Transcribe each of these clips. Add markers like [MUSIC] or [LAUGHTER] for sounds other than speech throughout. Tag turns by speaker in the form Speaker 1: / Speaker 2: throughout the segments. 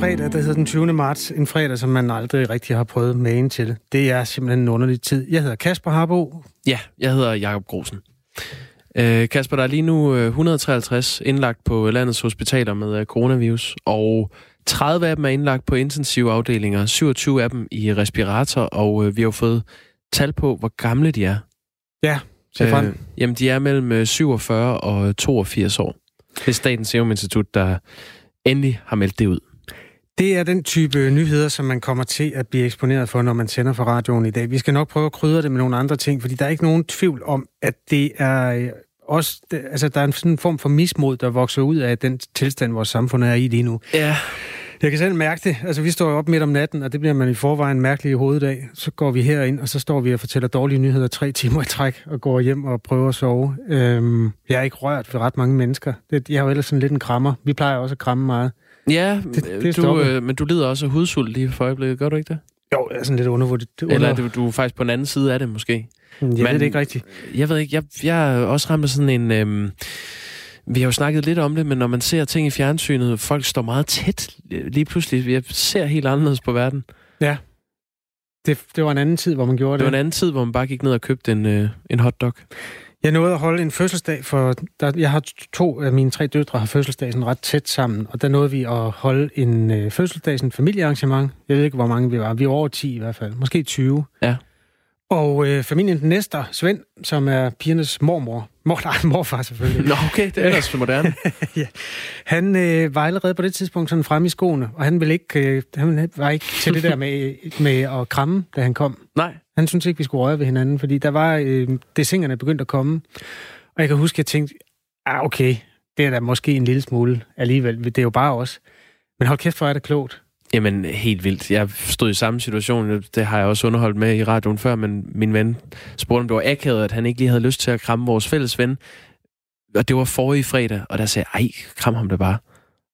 Speaker 1: fredag, der hedder den 20. marts. En fredag, som man aldrig rigtig har prøvet magen til. Det er simpelthen en underlig tid. Jeg hedder Kasper Harbo.
Speaker 2: Ja, jeg hedder Jakob Grosen. Øh, Kasper, der er lige nu 153 indlagt på landets hospitaler med coronavirus, og 30 af dem er indlagt på intensive afdelinger, 27 af dem i respirator, og vi har fået tal på, hvor gamle de er.
Speaker 1: Ja, se frem. Øh,
Speaker 2: jamen, de er mellem 47 og 82 år. Det er Statens Serum Institut, der endelig har meldt det ud.
Speaker 1: Det er den type nyheder, som man kommer til at blive eksponeret for, når man sender for radioen i dag. Vi skal nok prøve at krydre det med nogle andre ting, fordi der er ikke nogen tvivl om, at det er øh, også, altså der er en sådan form for mismod, der vokser ud af den tilstand, vores samfund er i lige nu.
Speaker 2: Ja.
Speaker 1: Jeg kan selv mærke det. Altså, vi står op midt om natten, og det bliver man i forvejen mærkelig i hoveddag. Så går vi herind, og så står vi og fortæller dårlige nyheder tre timer i træk, og går hjem og prøver at sove. Øhm, jeg er ikke rørt ved ret mange mennesker. Det, jeg har jo ellers sådan lidt en krammer. Vi plejer også at kramme meget.
Speaker 2: Ja, det, det du, øh, men du lider også af hudsult lige for øjeblikket, gør du ikke det?
Speaker 1: Jo, jeg er sådan lidt undervurderet.
Speaker 2: Under... Eller du, du er faktisk på den anden side af det, måske?
Speaker 1: Jeg men, ved det ikke rigtigt.
Speaker 2: Jeg ved ikke, jeg, jeg er også ramt af sådan en... Øhm, vi har jo snakket lidt om det, men når man ser ting i fjernsynet, folk står meget tæt lige pludselig. Jeg ser helt anderledes på verden.
Speaker 1: Ja. Det, det var en anden tid, hvor man gjorde det.
Speaker 2: Det var en anden tid, hvor man bare gik ned og købte en, øh, en hotdog.
Speaker 1: Jeg nåede at holde en fødselsdag, for der, jeg har to af mine tre døtre har fødselsdag sådan ret tæt sammen, og der nåede vi at holde en øh, fødselsdag, sådan en familiearrangement. Jeg ved ikke, hvor mange vi var. Vi var over 10 i hvert fald. Måske 20.
Speaker 2: Ja.
Speaker 1: Og øh, familien den næste, Svend, som er pigernes mormor, mor, nej, morfar selvfølgelig.
Speaker 2: Nå, okay, det er ellers for moderne. [LAUGHS]
Speaker 1: ja. Han øh, var allerede på det tidspunkt sådan fremme i skoene, og han, ville ikke, øh, han var ikke til det der med, med at kramme, da han kom.
Speaker 2: Nej.
Speaker 1: Han syntes ikke, vi skulle røre ved hinanden, fordi der var øh, desingerne begyndt at komme. Og jeg kan huske, at jeg tænkte, ah, okay, det er da måske en lille smule alligevel. Det er jo bare os. Men hold kæft, hvor er det klogt.
Speaker 2: Jamen, helt vildt. Jeg stod i samme situation. Det har jeg også underholdt med i radioen før, men min ven spurgte, om det var akavet, at han ikke lige havde lyst til at kramme vores fælles ven. Og det var forrige fredag, og der sagde jeg, ej, kram ham det bare.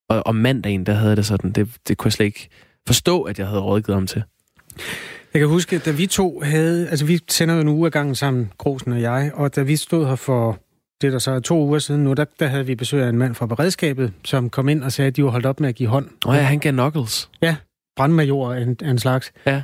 Speaker 2: Og om mandagen, der havde det sådan. Det, det kunne jeg slet ikke forstå, at jeg havde rådgivet ham til.
Speaker 1: Jeg kan huske, da vi to havde... Altså, vi sender jo en uge af gangen sammen, Grosen og jeg, og da vi stod her for det der så er to uger siden nu, der, der havde vi besøg af en mand fra beredskabet, som kom ind og sagde, at de var holdt op med at give hånd.
Speaker 2: Åh oh ja, han gav knuckles.
Speaker 1: Ja, brandmajor af en, en slags.
Speaker 2: Ja.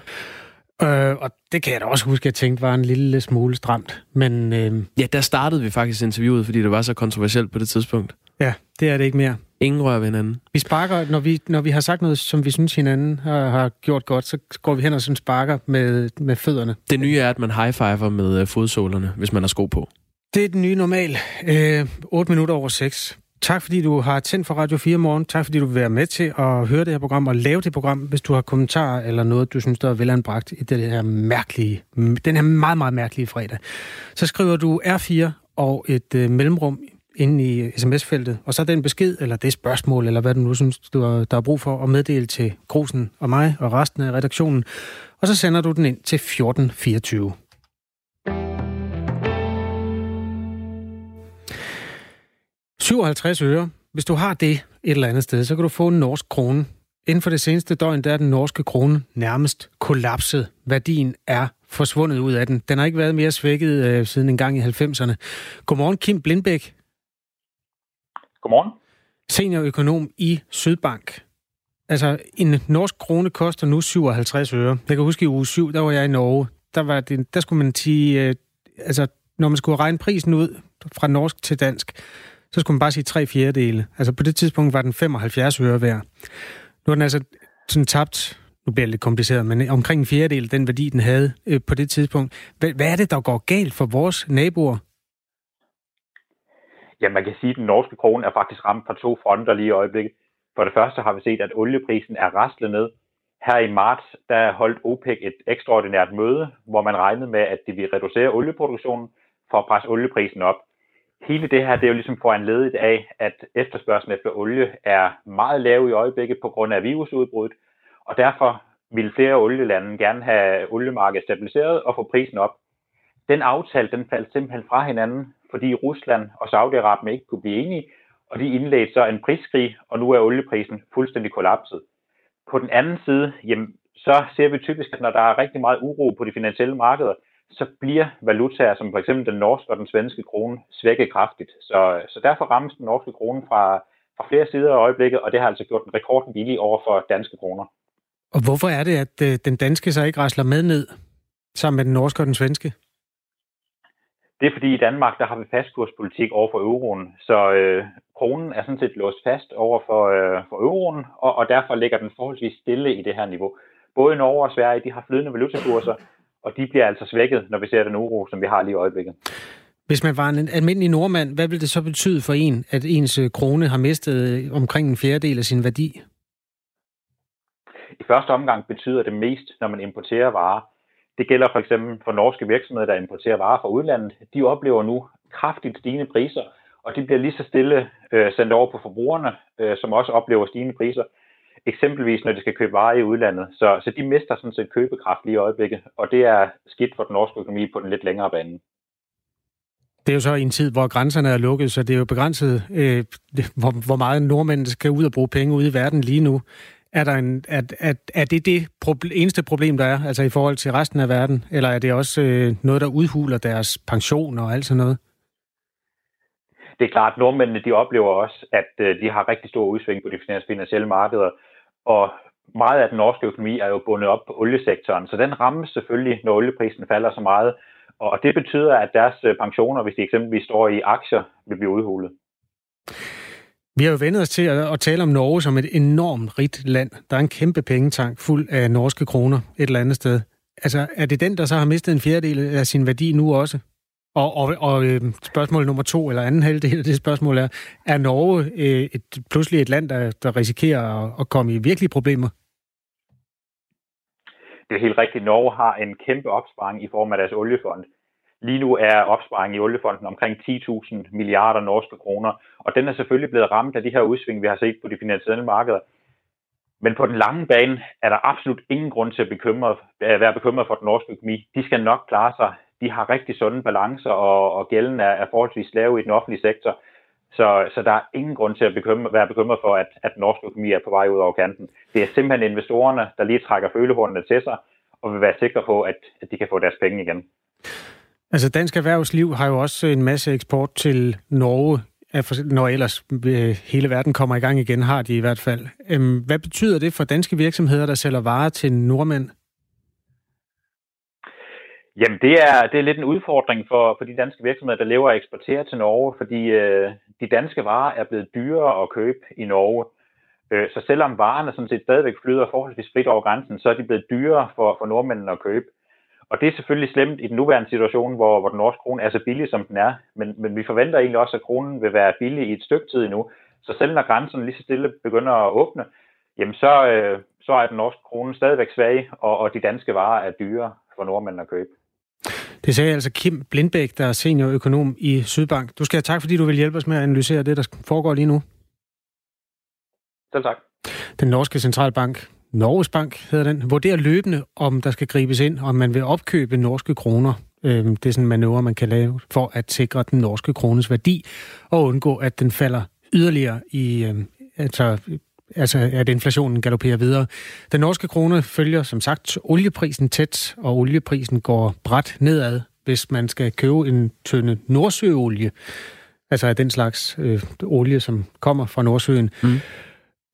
Speaker 1: Øh, og det kan jeg da også huske, at jeg tænkte var en lille smule stramt. Men, øh,
Speaker 2: ja, der startede vi faktisk interviewet, fordi det var så kontroversielt på det tidspunkt.
Speaker 1: Ja, det er det ikke mere.
Speaker 2: Ingen rør ved hinanden.
Speaker 1: Vi sparker, når vi, når vi har sagt noget, som vi synes hinanden har, har gjort godt, så går vi hen og sådan sparker med, med fødderne.
Speaker 2: Det nye er, at man high-fiver med øh, fodsålerne, hvis man har sko på.
Speaker 1: Det er den nye normal. Øh, 8 minutter over 6. Tak fordi du har tændt for Radio 4 morgen. Tak fordi du vil være med til at høre det her program og lave det program, hvis du har kommentarer eller noget, du synes, der er velanbragt i det her mærkelige, den her meget, meget mærkelige fredag. Så skriver du R4 og et øh, mellemrum inde i sms-feltet, og så den besked, eller det spørgsmål, eller hvad du nu synes, du har, der er brug for at meddele til Grosen og mig og resten af redaktionen, og så sender du den ind til 1424. 57 øre. Hvis du har det et eller andet sted, så kan du få en norsk krone. Inden for det seneste døgn, der er den norske krone nærmest kollapset. Værdien er forsvundet ud af den. Den har ikke været mere svækket øh, siden en gang i 90'erne. Godmorgen, Kim Blindbæk.
Speaker 3: Godmorgen.
Speaker 1: Seniorøkonom i Sydbank. Altså, en norsk krone koster nu 57 øre. Jeg kan huske i uge 7, der var jeg i Norge. Der, var det, der skulle man sige, øh, altså, når man skulle regne prisen ud fra norsk til dansk, så skulle man bare sige tre fjerdedele. Altså på det tidspunkt var den 75 øre værd. Nu er den altså sådan tabt, nu bliver det lidt kompliceret, men omkring en fjerdedel den værdi, den havde øh, på det tidspunkt. Hvad, hvad er det, der går galt for vores naboer?
Speaker 3: Ja, man kan sige, at den norske krone er faktisk ramt fra to fronter lige i øjeblikket. For det første har vi set, at olieprisen er rastlet ned. Her i marts, der holdt OPEC et ekstraordinært møde, hvor man regnede med, at de ville reducere olieproduktionen for at presse olieprisen op hele det her, det er jo ligesom foranledet af, at efterspørgselen efter olie er meget lav i øjeblikket på grund af virusudbruddet, og derfor vil flere olielande gerne have oliemarkedet stabiliseret og få prisen op. Den aftale, den faldt simpelthen fra hinanden, fordi Rusland og Saudi-Arabien ikke kunne blive enige, og de indledte så en priskrig, og nu er olieprisen fuldstændig kollapset. På den anden side, jamen, så ser vi typisk, at når der er rigtig meget uro på de finansielle markeder, så bliver valutaer som for eksempel den norske og den svenske krone svækket kraftigt. Så, så derfor rammes den norske krone fra, fra flere sider i øjeblikket, og det har altså gjort den rekorden billig over for danske kroner.
Speaker 1: Og hvorfor er det, at øh, den danske så ikke rasler med ned, sammen med den norske og den svenske?
Speaker 3: Det er fordi i Danmark, der har vi fastkurspolitik over for euroen, så øh, kronen er sådan set låst fast over for, øh, for euroen, og, og derfor ligger den forholdsvis stille i det her niveau. Både Norge og Sverige, de har flydende valutakurser, og de bliver altså svækket, når vi ser den uro, som vi har lige i øjeblikket.
Speaker 1: Hvis man var en almindelig nordmand, hvad vil det så betyde for en, at ens øh, krone har mistet øh, omkring en fjerdedel af sin værdi?
Speaker 3: I første omgang betyder det mest, når man importerer varer. Det gælder for eksempel for norske virksomheder, der importerer varer fra udlandet. De oplever nu kraftigt stigende priser, og de bliver lige så stille øh, sendt over på forbrugerne, øh, som også oplever stigende priser. Eksempelvis når de skal købe varer i udlandet. Så, så de mister sådan set købekraft lige i øjeblikket, og det er skidt for den norske økonomi på den lidt længere bane.
Speaker 1: Det er jo så i en tid, hvor grænserne er lukket, så det er jo begrænset, øh, hvor, hvor meget nordmænd skal ud og bruge penge ude i verden lige nu. Er, der en, er, er, er det det proble- eneste problem, der er, altså i forhold til resten af verden? Eller er det også øh, noget, der udhuler deres pension og alt sådan noget?
Speaker 3: Det er klart, at nordmændene de oplever også, at øh, de har rigtig store udsving på de finansielle markeder. Og meget af den norske økonomi er jo bundet op på oliesektoren, så den rammes selvfølgelig, når olieprisen falder så meget. Og det betyder, at deres øh, pensioner, hvis de eksempelvis står i aktier, vil blive udhulet.
Speaker 1: Vi har jo vendt os til at, at tale om Norge som et enormt rigt land. Der er en kæmpe pengetank fuld af norske kroner et eller andet sted. Altså, er det den, der så har mistet en fjerdedel af sin værdi nu også? Og, og, og øh, spørgsmål nummer to, eller anden halvdel af det spørgsmål er, er Norge øh, et, pludselig et land, der, der risikerer at, at komme i virkelige problemer?
Speaker 3: Det er helt rigtigt. Norge har en kæmpe opsparing i form af deres oliefond. Lige nu er opsparingen i oliefonden omkring 10.000 milliarder norske kroner, og den er selvfølgelig blevet ramt af de her udsving, vi har set på de finansielle markeder. Men på den lange bane er der absolut ingen grund til at, bekymre, at være bekymret for den norske økonomi. De skal nok klare sig. De har rigtig sunde balancer, og, og gælden er, er forholdsvis lav i den offentlige sektor. Så, så der er ingen grund til at bekymre, være bekymret for, at, at den norske økonomi er på vej ud over kanten. Det er simpelthen investorerne, der lige trækker følehornene til sig, og vil være sikre på, at, at de kan få deres penge igen.
Speaker 1: Altså dansk erhvervsliv har jo også en masse eksport til Norge, når ellers øh, hele verden kommer i gang igen, har de i hvert fald. Øhm, hvad betyder det for danske virksomheder, der sælger varer til nordmænd?
Speaker 3: Jamen, det er, det er lidt en udfordring for, for de danske virksomheder, der lever og eksporterer til Norge, fordi øh, de danske varer er blevet dyrere at købe i Norge. Øh, så selvom varerne sådan set stadigvæk flyder forholdsvis frit over grænsen, så er de blevet dyrere for, for nordmændene at købe. Og det er selvfølgelig slemt i den nuværende situation, hvor, hvor den norske krone er så billig, som den er. Men, men vi forventer egentlig også, at kronen vil være billig i et stykke tid endnu. Så selv når grænserne lige så stille begynder at åbne, jamen så, øh, så er den norske krone stadigvæk svag, og, og de danske varer er dyre for nordmændene at købe.
Speaker 1: Det sagde altså Kim Blindbæk, der er seniorøkonom i Sydbank. Du skal have tak, fordi du vil hjælpe os med at analysere det, der foregår lige nu.
Speaker 3: Selv tak.
Speaker 1: Den norske centralbank, Norges Bank hedder den, vurderer løbende, om der skal gribes ind, om man vil opkøbe norske kroner. Øhm, det er sådan en manøvre, man kan lave for at sikre den norske krones værdi og undgå, at den falder yderligere i, øhm, altså, altså at inflationen galopperer videre. Den norske krone følger som sagt olieprisen tæt, og olieprisen går bræt nedad, hvis man skal købe en tønde nordsøolie, altså af den slags øh, olie, som kommer fra Nordsøen. Mm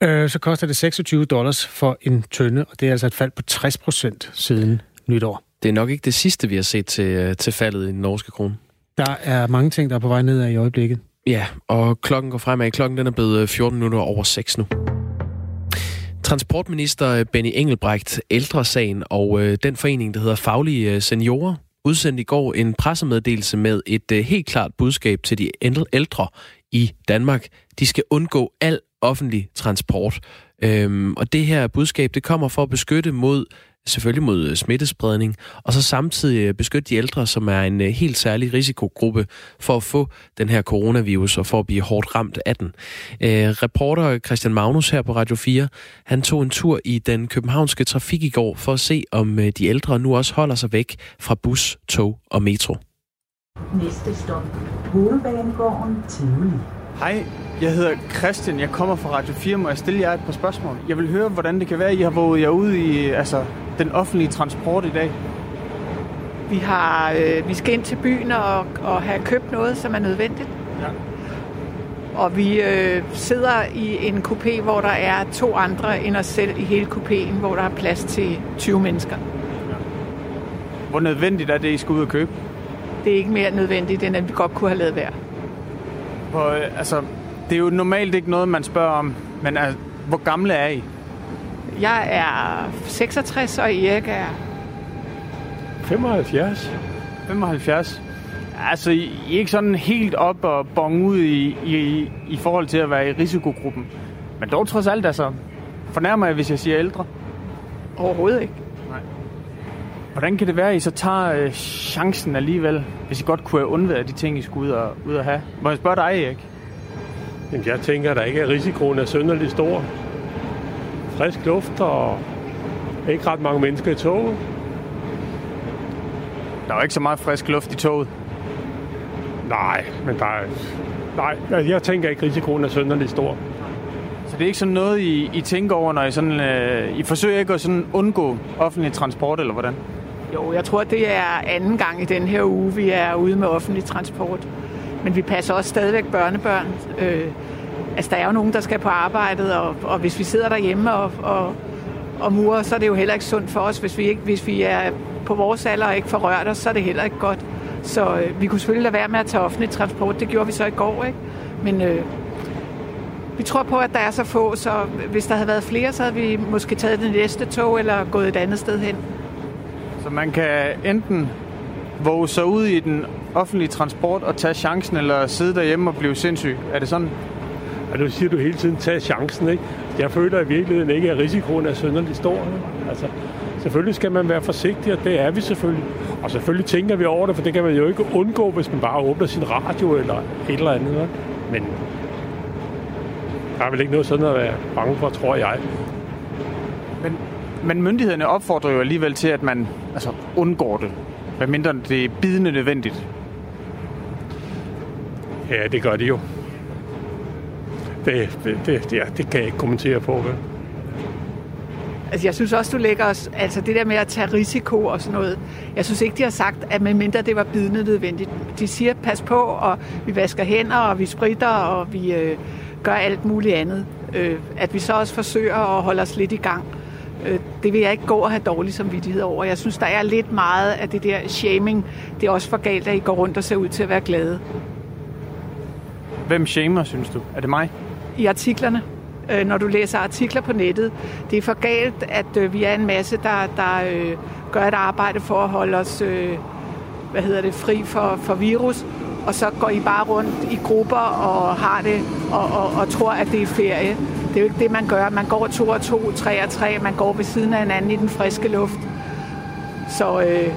Speaker 1: øh, så koster det 26 dollars for en tønde, og det er altså et fald på 60 procent siden nytår.
Speaker 2: Det er nok ikke det sidste, vi har set til, øh, til faldet i den norske krone.
Speaker 1: Der er mange ting, der er på vej nedad i øjeblikket.
Speaker 2: Ja, og klokken går fremad. Klokken den er blevet 14 øh, minutter over 6 nu. Transportminister Benny Engelbrecht, Ældresagen og øh, den forening, der hedder Faglige øh, Seniorer, udsendte i går en pressemeddelelse med et øh, helt klart budskab til de ældre i Danmark. De skal undgå al offentlig transport. Øhm, og det her budskab, det kommer for at beskytte mod selvfølgelig mod øh, smittespredning, og så samtidig øh, beskytte de ældre, som er en øh, helt særlig risikogruppe for at få den her coronavirus og for at blive hårdt ramt af den. Øh, reporter Christian Magnus her på Radio 4, han tog en tur i den københavnske trafik i går for at se, om de ældre nu også holder sig væk fra bus, tog og metro.
Speaker 4: Næste stop. Hovedbanegården Tivoli.
Speaker 5: Hej, jeg hedder Christian. Jeg kommer fra Radio 4. Må jeg stille jer et par spørgsmål? Jeg vil høre, hvordan det kan være, at I har våget jer ud i altså, den offentlige transport i dag.
Speaker 6: Vi, har, øh, vi skal ind til byen og, og have købt noget, som er nødvendigt. Ja. Og vi øh, sidder i en kupé, hvor der er to andre end os selv i hele kupéen, hvor der er plads til 20 mennesker.
Speaker 5: Hvor nødvendigt er det, I skal ud og købe?
Speaker 6: Det er ikke mere nødvendigt, end at vi godt kunne have lavet være.
Speaker 5: Hvor, øh, altså, det er jo normalt ikke noget, man spørger om, men altså, hvor gamle er I?
Speaker 6: Jeg er 66, og Erik er
Speaker 7: 75.
Speaker 5: 75. Altså, I I er ikke sådan helt op og bong ud i, i, i forhold til at være i risikogruppen. Men dog trods alt, altså, fornærmer jeg, hvis jeg siger ældre.
Speaker 6: overhovedet ikke.
Speaker 5: Hvordan kan det være, at I så tager øh, chancen alligevel, hvis I godt kunne have undværet de ting, I skulle ud og, ud og have? Må jeg spørge dig, Erik?
Speaker 7: Jamen, jeg tænker, at der ikke er risikoen er synderligt stor. Frisk luft og ikke ret mange mennesker i toget.
Speaker 5: Der er jo ikke så meget frisk luft i toget.
Speaker 7: Nej, men der er... Nej, altså, jeg tænker ikke, at risikoen er synderligt stor.
Speaker 5: Så det er ikke sådan noget, I, I tænker over, når I sådan... Øh, I forsøger ikke at sådan undgå offentlig transport, eller hvordan?
Speaker 6: Jo, jeg tror, det er anden gang i den her uge, vi er ude med offentlig transport. Men vi passer også stadigvæk børnebørn. Øh, altså, der er jo nogen, der skal på arbejdet, og, og hvis vi sidder derhjemme og, og, og murer, så er det jo heller ikke sundt for os. Hvis vi, ikke, hvis vi er på vores alder og ikke får rørt os, så er det heller ikke godt. Så øh, vi kunne selvfølgelig lade være med at tage offentlig transport. Det gjorde vi så i går, ikke? Men øh, vi tror på, at der er så få, så hvis der havde været flere, så havde vi måske taget det næste tog eller gået et andet sted hen.
Speaker 5: Så man kan enten våge sig ud i den offentlige transport og tage chancen, eller sidde derhjemme og blive sindssyg. Er det sådan?
Speaker 7: Og nu siger du hele tiden, tage chancen, ikke? Jeg føler i virkeligheden ikke, at risikoen er synderlig stor. ikke? Altså, selvfølgelig skal man være forsigtig, og det er vi selvfølgelig. Og selvfølgelig tænker vi over det, for det kan man jo ikke undgå, hvis man bare åbner sin radio eller et eller andet. Ikke? Men der er vel ikke noget sådan at være bange for, tror jeg.
Speaker 5: Men, myndighederne opfordrer jo alligevel til, at man altså, undgår det. Hvad mindre det er bidende nødvendigt.
Speaker 7: Ja, det gør de jo. Det, det, det, ja, det kan jeg ikke kommentere på. Vel?
Speaker 6: Altså, jeg synes også, du lægger os, altså det der med at tage risiko og sådan noget. Jeg synes ikke, de har sagt, at medmindre det var bidende nødvendigt. De siger, pas på, og vi vasker hænder, og vi spritter, og vi øh, gør alt muligt andet. Øh, at vi så også forsøger at holde os lidt i gang. Øh, det vil jeg ikke gå og have dårlig samvittighed over. Jeg synes, der er lidt meget af det der shaming. Det er også for galt, at I går rundt og ser ud til at være glade.
Speaker 5: Hvem shamer, synes du? Er det mig?
Speaker 6: i artiklerne, øh, når du læser artikler på nettet. Det er for galt, at øh, vi er en masse, der, der øh, gør et arbejde for at holde os øh, hvad hedder det, fri for, for virus, og så går I bare rundt i grupper og har det og, og, og tror, at det er ferie. Det er jo ikke det, man gør. Man går to og to, tre og tre, man går ved siden af hinanden i den friske luft. Så øh,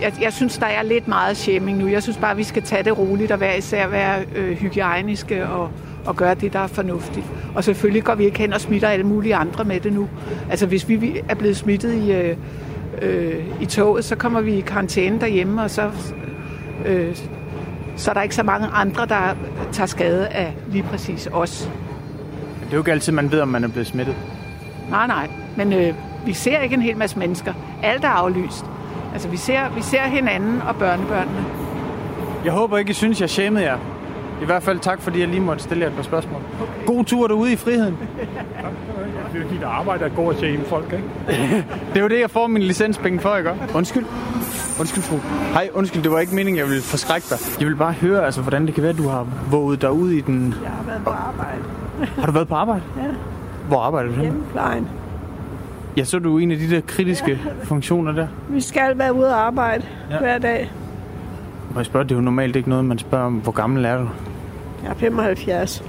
Speaker 6: jeg, jeg synes, der er lidt meget shaming nu. Jeg synes bare, vi skal tage det roligt og være især være øh, hygiejniske og, og gøre det, der er fornuftigt. Og selvfølgelig går vi ikke hen og smitter alle mulige andre med det nu. Altså hvis vi er blevet smittet i, øh, øh, i toget, så kommer vi i karantæne derhjemme, og så, øh, så er der ikke så mange andre, der tager skade af lige præcis os.
Speaker 5: Det er jo ikke altid, man ved, om man er blevet smittet.
Speaker 6: Nej, nej. Men øh, vi ser ikke en hel masse mennesker. Alt er aflyst. Altså vi ser, vi ser hinanden og børnebørnene.
Speaker 5: Jeg håber ikke, I synes, jeg shamede jer. I hvert fald tak, fordi jeg lige måtte stille jer et par spørgsmål. Okay. God tur derude i friheden. [LAUGHS]
Speaker 7: Det er jo dit arbejde at gå og shame folk, ikke? [LAUGHS]
Speaker 5: Det er jo det, jeg får min licenspenge for, ikke? Undskyld. Undskyld, fru. Hej, undskyld, det var ikke meningen, jeg ville forskrække dig. Jeg vil bare høre, altså, hvordan det kan være, at du har våget dig ud i den...
Speaker 8: Jeg har været på arbejde.
Speaker 5: Har du været på arbejde?
Speaker 8: Ja.
Speaker 5: Hvor arbejder du?
Speaker 8: Hjemmeplejen.
Speaker 5: Ja, så er du en af de der kritiske funktioner der.
Speaker 8: Vi skal være ude og arbejde
Speaker 5: Ja.
Speaker 8: ja. hver dag.
Speaker 5: Må jeg spørge, det er jo normalt ikke noget, man spørger om, hvor gammel er du?
Speaker 8: Jeg er 75.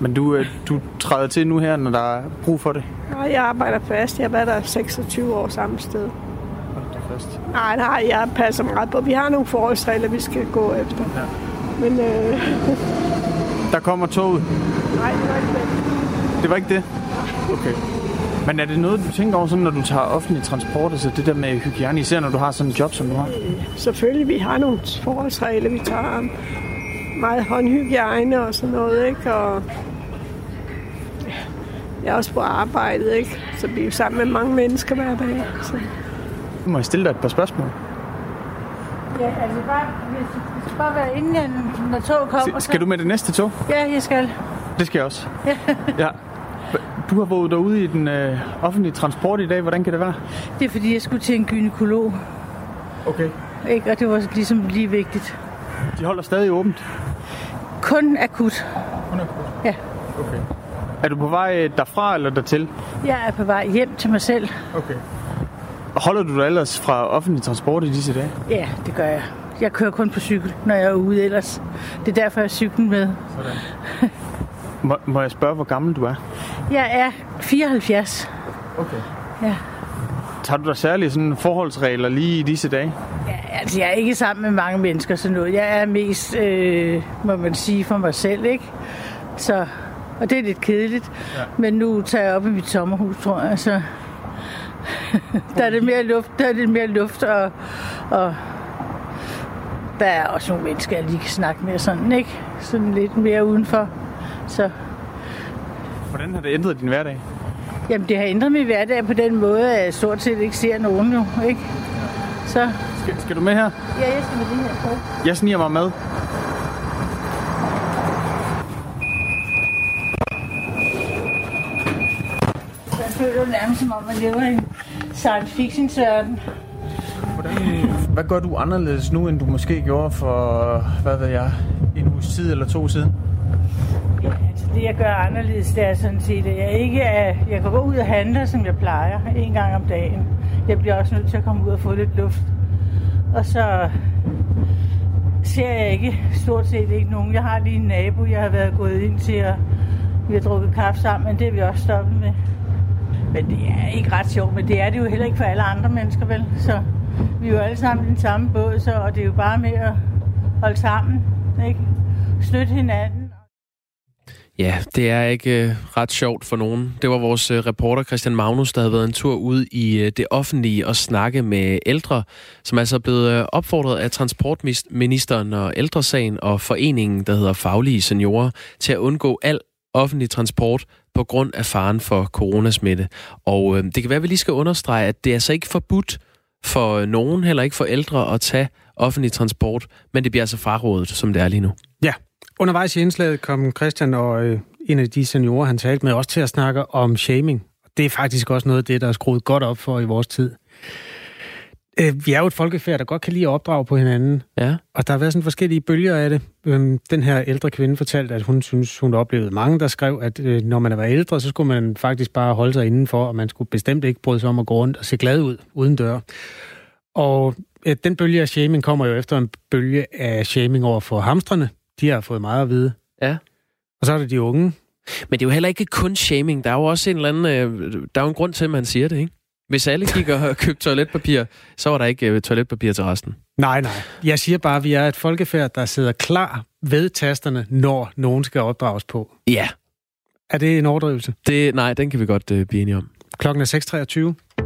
Speaker 5: Men du, øh, du træder til nu her, når der er brug for det.
Speaker 8: Og jeg arbejder fast. Jeg har været der 26 år samme sted.
Speaker 5: Det er først.
Speaker 8: Nej, nej, jeg passer meget på. Vi har nogle forholdsregler, vi skal gå efter.
Speaker 5: Ja.
Speaker 8: Men øh, [LAUGHS]
Speaker 5: Der kommer toget.
Speaker 8: Nej, det var ikke det.
Speaker 5: Det var ikke det? Okay. Men er det noget, du tænker over, sådan, når du tager offentlig transport, altså det der med hygiejne, især når du har sådan en job, som du har?
Speaker 8: Selvfølgelig, vi har nogle forholdsregler, vi tager om meget håndhygiejne og sådan noget, ikke? Og ja, jeg er også på arbejdet, ikke? Så vi er jo sammen med mange mennesker hver dag. Så.
Speaker 5: Nu må jeg stille dig et par spørgsmål.
Speaker 9: Ja, altså bare, hvis, det skal bare være inden, når toget kommer.
Speaker 5: Skal du med det næste tog?
Speaker 9: Ja, jeg skal.
Speaker 5: Det skal jeg også. [LAUGHS] ja. Du har været derude i den øh, offentlige transport i dag. Hvordan kan det være?
Speaker 9: Det er fordi, jeg skulle til en gynekolog.
Speaker 5: Okay.
Speaker 9: Ikke? Og det var ligesom lige vigtigt.
Speaker 5: De holder stadig åbent?
Speaker 9: Kun akut.
Speaker 5: Kun akut?
Speaker 9: Ja.
Speaker 5: Okay. Er du på vej derfra eller dertil?
Speaker 9: Jeg er på vej hjem til mig selv.
Speaker 5: Okay. Holder du dig ellers fra offentlig transport i disse dage?
Speaker 9: Ja, det gør jeg. Jeg kører kun på cykel, når jeg er ude ellers. Det er derfor, jeg har cyklen med.
Speaker 5: Sådan. [LAUGHS] må, må jeg spørge, hvor gammel du er?
Speaker 9: Jeg er 74.
Speaker 5: Okay.
Speaker 9: Ja.
Speaker 5: Tager du der særlige sådan forholdsregler lige i disse dage?
Speaker 9: Ja, altså jeg er ikke sammen med mange mennesker sådan noget. Jeg er mest, øh, må man sige, for mig selv, ikke? Så, og det er lidt kedeligt. Ja. Men nu tager jeg op i mit sommerhus, tror jeg, så [LAUGHS] der er lidt mere luft, der er lidt mere luft, og, og der er også nogle mennesker, jeg lige kan snakke med sådan, ikke? Sådan lidt mere udenfor. Så.
Speaker 5: Hvordan har det ændret din hverdag?
Speaker 9: Jamen, det har ændret min hverdag på den måde, at jeg stort set ikke ser nogen nu, ikke? Så.
Speaker 5: Skal, skal du med her?
Speaker 9: Ja, jeg skal med det her på.
Speaker 5: Jeg sniger mig med.
Speaker 9: Jeg føler nærmest, som om man lever i en science fiction verden.
Speaker 5: Hvad gør du anderledes nu, end du måske gjorde for, hvad ved jeg, en uges tid eller to siden?
Speaker 9: Altså det jeg gør anderledes, det er sådan set, at jeg ikke er, jeg kan gå ud og handle, som jeg plejer, en gang om dagen. Jeg bliver også nødt til at komme ud og få lidt luft. Og så ser jeg ikke, stort set ikke nogen. Jeg har lige en nabo, jeg har været gået ind til, og vi har drukket kaffe sammen, men det er vi også stoppet med. Men det er ikke ret sjovt, men det er det jo heller ikke for alle andre mennesker, vel? Så vi er jo alle sammen i den samme båd, så, og det er jo bare med at holde sammen, ikke? Støtte hinanden.
Speaker 2: Ja, det er ikke øh, ret sjovt for nogen. Det var vores øh, reporter Christian Magnus, der havde været en tur ud i øh, det offentlige og snakke med ældre, som altså er blevet øh, opfordret af transportministeren og ældresagen og foreningen, der hedder Faglige Seniorer, til at undgå al offentlig transport på grund af faren for coronasmitte. Og øh, det kan være, at vi lige skal understrege, at det er altså ikke forbudt for nogen, heller ikke for ældre, at tage offentlig transport, men det bliver altså frarådet, som det er lige nu.
Speaker 1: Ja, undervejs i indslaget kom Christian og øh, en af de seniorer, han talte med, også til at snakke om shaming. Det er faktisk også noget af det, der er skruet godt op for i vores tid. Øh, vi er jo et folkefærd, der godt kan lide at opdrage på hinanden.
Speaker 2: Ja.
Speaker 1: Og der har været sådan forskellige bølger af det. Øhm, den her ældre kvinde fortalte, at hun synes, hun oplevede mange, der skrev, at øh, når man er ældre, så skulle man faktisk bare holde sig indenfor, og man skulle bestemt ikke bryde sig om at gå rundt og se glad ud uden dør. Og øh, den bølge af shaming kommer jo efter en bølge af shaming over for hamstrene. De har fået meget at vide.
Speaker 2: Ja.
Speaker 1: Og så er det de unge.
Speaker 2: Men det er jo heller ikke kun shaming. Der er jo også en eller anden... Øh, der er jo en grund til, at man siger det, ikke? Hvis alle gik og købte toiletpapir, så var der ikke øh, toiletpapir til resten.
Speaker 1: Nej, nej. Jeg siger bare, at vi er et folkefærd, der sidder klar ved tasterne, når nogen skal opdrages på.
Speaker 2: Ja.
Speaker 1: Er det en overdrivelse?
Speaker 2: Det, nej, den kan vi godt øh, blive enige om.
Speaker 1: Klokken er 6.23.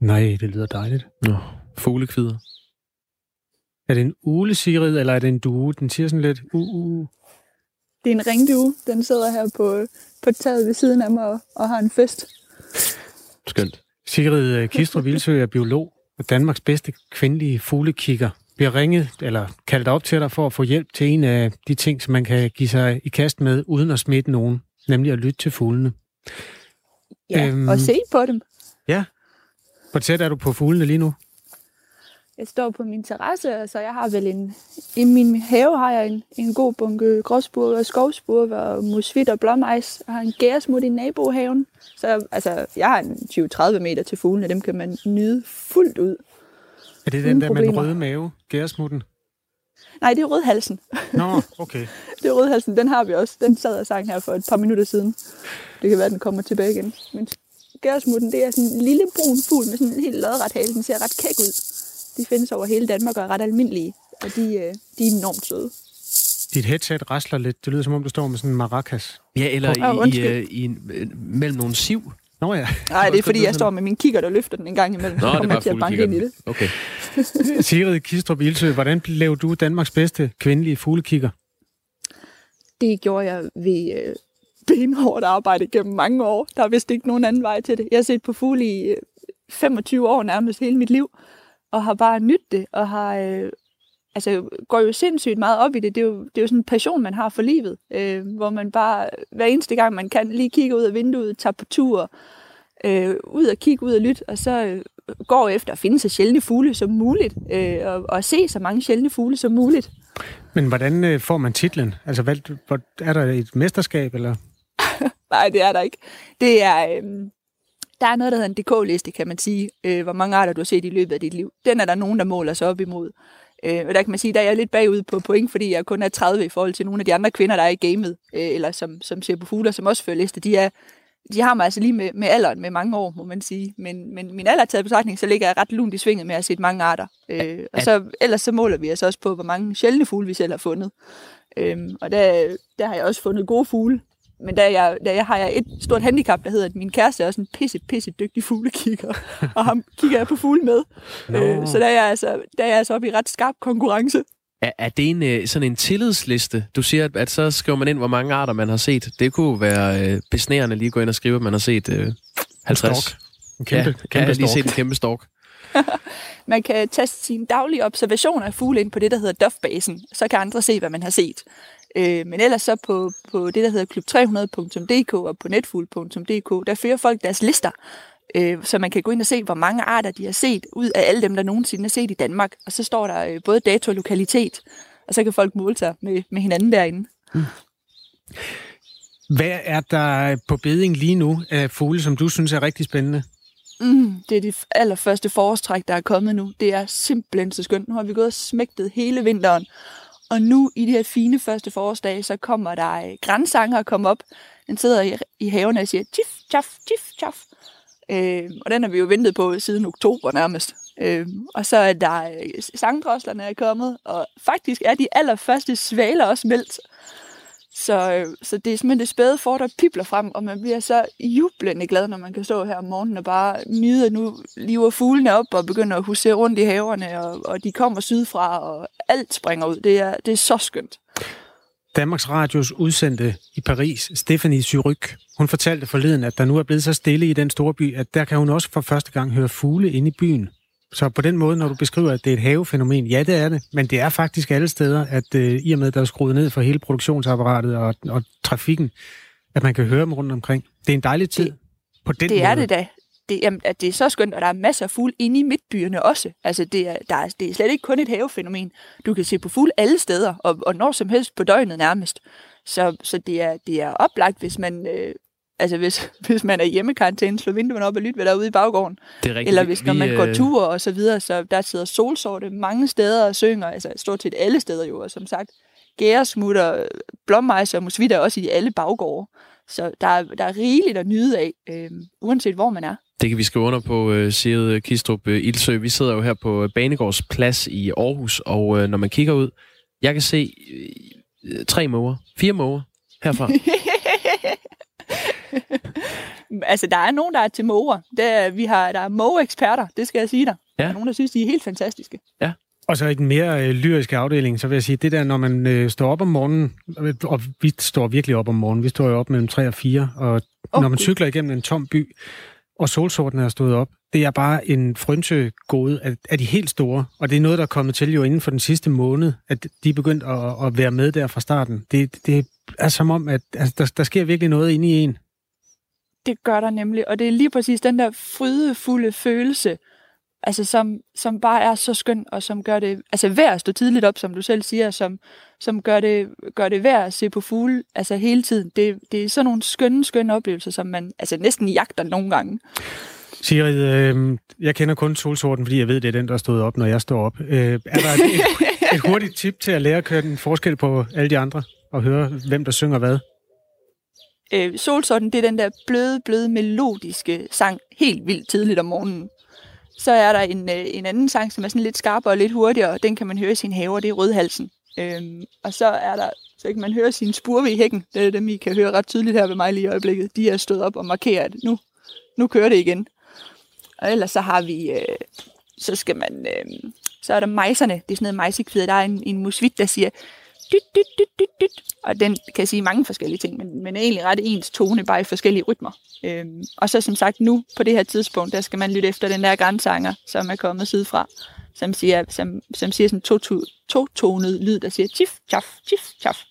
Speaker 1: Nej, det lyder dejligt.
Speaker 2: Nå, fuglekvider.
Speaker 1: Er det en ule, Sigrid, eller er det en due? Den siger sådan lidt uh, uh.
Speaker 10: Det er en ringdue. Den sidder her på, på taget ved siden af mig og, og har en fest.
Speaker 2: Skønt.
Speaker 1: Sigrid Kistrup [LAUGHS] Vilsø er biolog og Danmarks bedste kvindelige fuglekigger. Bliver ringet eller kaldt op til dig for at få hjælp til en af de ting, som man kan give sig i kast med, uden at smitte nogen, nemlig at lytte til fuglene.
Speaker 10: Ja, øhm, og se på dem.
Speaker 1: Ja. Hvor tæt er du på fuglene lige nu?
Speaker 10: Jeg står på min terrasse, så jeg har vel en... I min have har jeg en, en god bunke gråsbur og skovspur og musvit og blåmejs. Jeg har en gæresmut i nabohaven. Så altså, jeg har en 20-30 meter til fuglene. Dem kan man nyde fuldt ud.
Speaker 1: Er det den der med den røde mave, gæresmutten?
Speaker 10: Nej, det er rødhalsen.
Speaker 1: Nå, okay. [LAUGHS]
Speaker 10: det er rødhalsen. Den har vi også. Den sad og sang her for et par minutter siden. Det kan være, den kommer tilbage igen. Men gæresmutten, det er sådan en lille brun fugl med sådan en helt lodret hale. Den ser ret kæk ud. De findes over hele Danmark og er ret almindelige, og de, de er enormt søde.
Speaker 1: Dit headset rasler lidt. Det lyder som om, du står med sådan en maracas.
Speaker 2: Ja, eller oh, i, i, i, i, mellem nogle siv.
Speaker 1: Nå ja.
Speaker 10: Nej, det er fordi, jeg står med min kigger, der løfter den en gang imellem.
Speaker 2: Nå, det er bare
Speaker 10: til at banke ind i det.
Speaker 2: Okay. [LAUGHS]
Speaker 1: Sigrid Kistrup Ilsø, hvordan blev du Danmarks bedste kvindelige fuglekigger?
Speaker 10: Det gjorde jeg ved, benhårdt arbejde gennem mange år. Der er vist ikke nogen anden vej til det. Jeg har set på fugle i øh, 25 år nærmest hele mit liv, og har bare nydt det, og har, øh, altså, går jo sindssygt meget op i det. Det er jo, det er jo sådan en passion, man har for livet, øh, hvor man bare hver eneste gang, man kan, lige kigge ud af vinduet, tager på tur, øh, ud og kigge ud og lytte, og så øh, går efter at finde så sjældne fugle som muligt, øh, og, og se så mange sjældne fugle som muligt.
Speaker 1: Men hvordan øh, får man titlen? Altså, hvad, er der et mesterskab, eller?
Speaker 10: Nej, det er der ikke. Det er, øh, der er noget, der hedder en DK-liste, kan man sige, øh, hvor mange arter du har set i løbet af dit liv. Den er der nogen, der måler sig op imod. Øh, og der kan man sige, der er jeg lidt bagud på point, fordi jeg kun er 30 i forhold til nogle af de andre kvinder, der er i gamet, øh, eller som, som ser på fugler, som også fører liste. De, er, de har mig altså lige med, med alderen med mange år, må man sige. Men, men min alder taget betragtning, så ligger jeg ret lunt i svinget med at have set mange arter. Øh, og så, ellers så måler vi altså også på, hvor mange sjældne fugle vi selv har fundet. Øh, og der, der har jeg også fundet gode fugle. Men der, jeg, der jeg har jeg et stort handicap, der hedder, at min kæreste er også en pisse, pisse dygtig fuglekigger. [LAUGHS] og ham kigger jeg på fugle med.
Speaker 2: Nå.
Speaker 10: Øh, så der er, jeg altså, der er jeg altså oppe i ret skarp konkurrence.
Speaker 2: Er, er det en, øh, sådan en tillidsliste? Du siger, at, at så skriver man ind, hvor mange arter man har set. Det kunne være øh, besnærende lige at gå ind og skrive, at man har set øh, 50.
Speaker 1: Stork. En kæmpe,
Speaker 2: ja,
Speaker 1: kæmpe
Speaker 2: jeg har lige set en kæmpe stork. [LAUGHS]
Speaker 10: Man kan teste sine daglige observationer af fugle ind på det, der hedder Duff-basen. Så kan andre se, hvad man har set. Øh, men ellers så på, på det, der hedder klub300.dk og på netfugl.dk, der fører folk deres lister. Øh, så man kan gå ind og se, hvor mange arter de har set ud af alle dem, der nogensinde har set i Danmark. Og så står der øh, både dato og lokalitet. Og så kan folk måle sig med, med hinanden derinde.
Speaker 1: Hvad er der på beding lige nu af fugle, som du synes er rigtig spændende?
Speaker 10: Mm, det er det allerførste forårstræk, der er kommet nu. Det er simpelthen så skønt. Nu har vi gået og smægtet hele vinteren. Og nu i de her fine første forårsdage, så kommer der øh, grænsanger og kommer op. Den sidder i, i haven og siger, tjif, tjaf, tjif, tjaf. Øh, og den har vi jo ventet på siden oktober nærmest. Øh, og så er der sangdrosslerne sangdroslerne er kommet, og faktisk er de allerførste svaler også meldt. Så, øh, så det er simpelthen det spæde for, der pipler frem, og man bliver så jublende glad, når man kan stå her om morgenen og bare nyde, at nu lever fuglene op og begynder at huse rundt i haverne, og, og de kommer sydfra, og alt springer ud. Det er, det er så skønt.
Speaker 1: Danmarks Radios udsendte i Paris, Stephanie Syryk, hun fortalte forleden, at der nu er blevet så stille i den store by, at der kan hun også for første gang høre fugle inde i byen. Så på den måde, når du beskriver, at det er et havefænomen, ja, det er det, men det er faktisk alle steder, at øh, i og med, at der er skruet ned for hele produktionsapparatet og, og trafikken, at man kan høre dem rundt omkring. Det er en dejlig tid
Speaker 10: Det-
Speaker 1: på den
Speaker 10: det
Speaker 1: måde.
Speaker 10: er det da. Det, jamen, at det er så skønt, og der er masser af fugle inde i midtbyerne også. Altså, det er, der er, det er slet ikke kun et havefænomen. Du kan se på fugle alle steder, og, og når som helst på døgnet nærmest. Så, så det, er, det er oplagt, hvis man, øh, altså hvis, [LAUGHS] hvis man er hjemmekarantæne, slå vinduerne op og lyt, hvad der er ude i baggården.
Speaker 2: Det er rigtigt.
Speaker 10: Eller hvis når man går
Speaker 2: øh,
Speaker 10: ture og så videre, så der sidder solsorte mange steder og synger, altså stort set alle steder jo, og som sagt, gæresmutter, blåmejser og musvitter også i alle baggårde. Så der er, der er rigeligt at nyde af, øh, uanset hvor man er.
Speaker 2: Det kan vi skrive under på, øh, Sigrid Kistrup øh, Ildsø. Vi sidder jo her på Banegårds Plads i Aarhus, og øh, når man kigger ud, jeg kan se øh, tre måger, fire måger herfra. [LAUGHS]
Speaker 10: altså, der er nogen, der er til måger. Der, vi har, der er mågeeksperter, det skal jeg sige dig.
Speaker 2: Ja.
Speaker 10: Der er nogen, der synes, de er helt fantastiske.
Speaker 1: Og så i den mere øh, lyriske afdeling, så vil jeg sige, det der, når man øh, står op om morgenen, og vi står virkelig op om morgenen, vi står jo op mellem 3 og 4, og okay. når man cykler igennem en tom by, og solsorten er stået op, det er bare en frønsegode af, af de helt store, og det er noget, der er kommet til jo inden for den sidste måned, at de er begyndt at, at være med der fra starten. Det, det er som om, at altså, der, der sker virkelig noget inde i en.
Speaker 10: Det gør der nemlig, og det er lige præcis den der frydefulde følelse, altså som, som bare er så skøn, og som gør det altså værd at stå tidligt op, som du selv siger, som, som gør, det, gør det værd at se på fugle altså hele tiden. Det, det er sådan nogle skønne, skønne oplevelser, som man altså næsten jagter nogle gange.
Speaker 1: Sigrid, øh, jeg kender kun solsorten, fordi jeg ved, det er den, der stod op, når jeg står op. Øh, er der et, et, et hurtigt tip til at lære at køre den forskel på alle de andre, og høre, hvem der synger hvad?
Speaker 10: Øh, solsorten, det er den der bløde, bløde, melodiske sang, helt vildt tidligt om morgenen. Så er der en, øh, en anden sang, som er sådan lidt skarpere og lidt hurtigere, og den kan man høre i sin have, og det er rødhalsen. Øhm, og så er der, så kan man høre sin spurve i hækken. Det er dem, I kan høre ret tydeligt her ved mig lige i øjeblikket. De er stået op og markerer, at nu, nu kører det igen. Og ellers så har vi, øh, så skal man, øh, så er der mejserne. Det er sådan noget mejsekvider. Der er en, en musvit, der siger, dyt, dyt, dyt, dyt, dyt. Og den kan sige mange forskellige ting, men, men er egentlig ret ens tone, bare i forskellige rytmer. Øhm, og så som sagt nu, på det her tidspunkt, der skal man lytte efter den der grænsanger, som er kommet sidefra, som siger, som, som siger sådan to, to-tonet lyd, der siger tjif, tjaf, tjif, tjaf.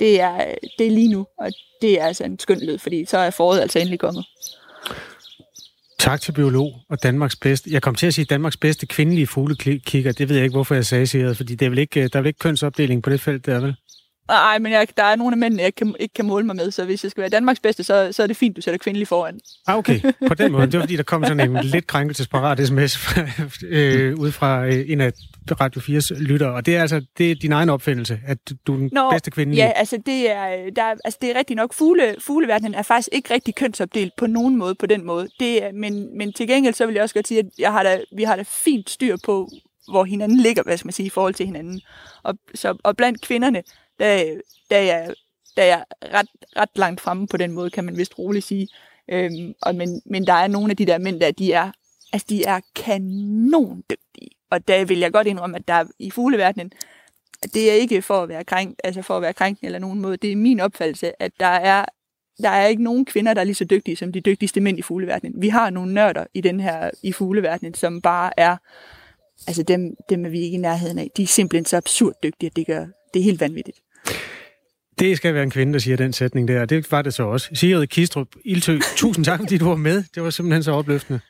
Speaker 10: Det er, det er lige nu, og det er altså en skøn lyd, fordi så er foråret altså endelig kommet.
Speaker 1: Tak til biolog og Danmarks bedste. Jeg kom til at sige Danmarks bedste kvindelige fuglekigger. Det ved jeg ikke, hvorfor jeg sagde, siger, fordi det er vel ikke, øh, der er vel ikke kønsopdeling på det felt, der er vel?
Speaker 10: Nej, men jeg, der er nogle af mændene, jeg ikke kan, ikke kan måle mig med, så hvis jeg skal være Danmarks bedste, så, så er det fint, du sætter kvindelig foran.
Speaker 1: Ah, okay. På den måde. Det var fordi, der kom sådan en lidt krænkelsesparat sms øh, ud fra øh, en af Radio 4's lytter, og det er altså det er din egen opfindelse, at du er den Nå, bedste kvindelige.
Speaker 10: Ja, altså det er, der, altså det er rigtigt nok. Fugle, fugleverdenen er faktisk ikke rigtig kønsopdelt på nogen måde på den måde. Det er, men, men til gengæld så vil jeg også godt sige, at jeg har da, vi har da fint styr på, hvor hinanden ligger, hvad skal man sige, i forhold til hinanden. Og, så, og blandt kvinderne, der, der, er, der er ret, ret langt fremme på den måde, kan man vist roligt sige. Øhm, og, men, men der er nogle af de der mænd, der de er, altså, de er kanondygtige. Og der vil jeg godt indrømme, at der er, i fugleverdenen, det er ikke for at være krænk, altså for at være krænkende eller nogen måde. Det er min opfattelse, at der er, der er ikke nogen kvinder, der er lige så dygtige som de dygtigste mænd i fugleverdenen. Vi har nogle nørder i den her i fugleverdenen, som bare er, altså dem, dem er vi ikke i nærheden af. De er simpelthen så absurd dygtige, at det gør, det er helt vanvittigt.
Speaker 1: Det skal være en kvinde, der siger den sætning der. Det var det så også. Sigrid Kistrup, Iltø, tusind tak, fordi du var med. Det var simpelthen så opløftende.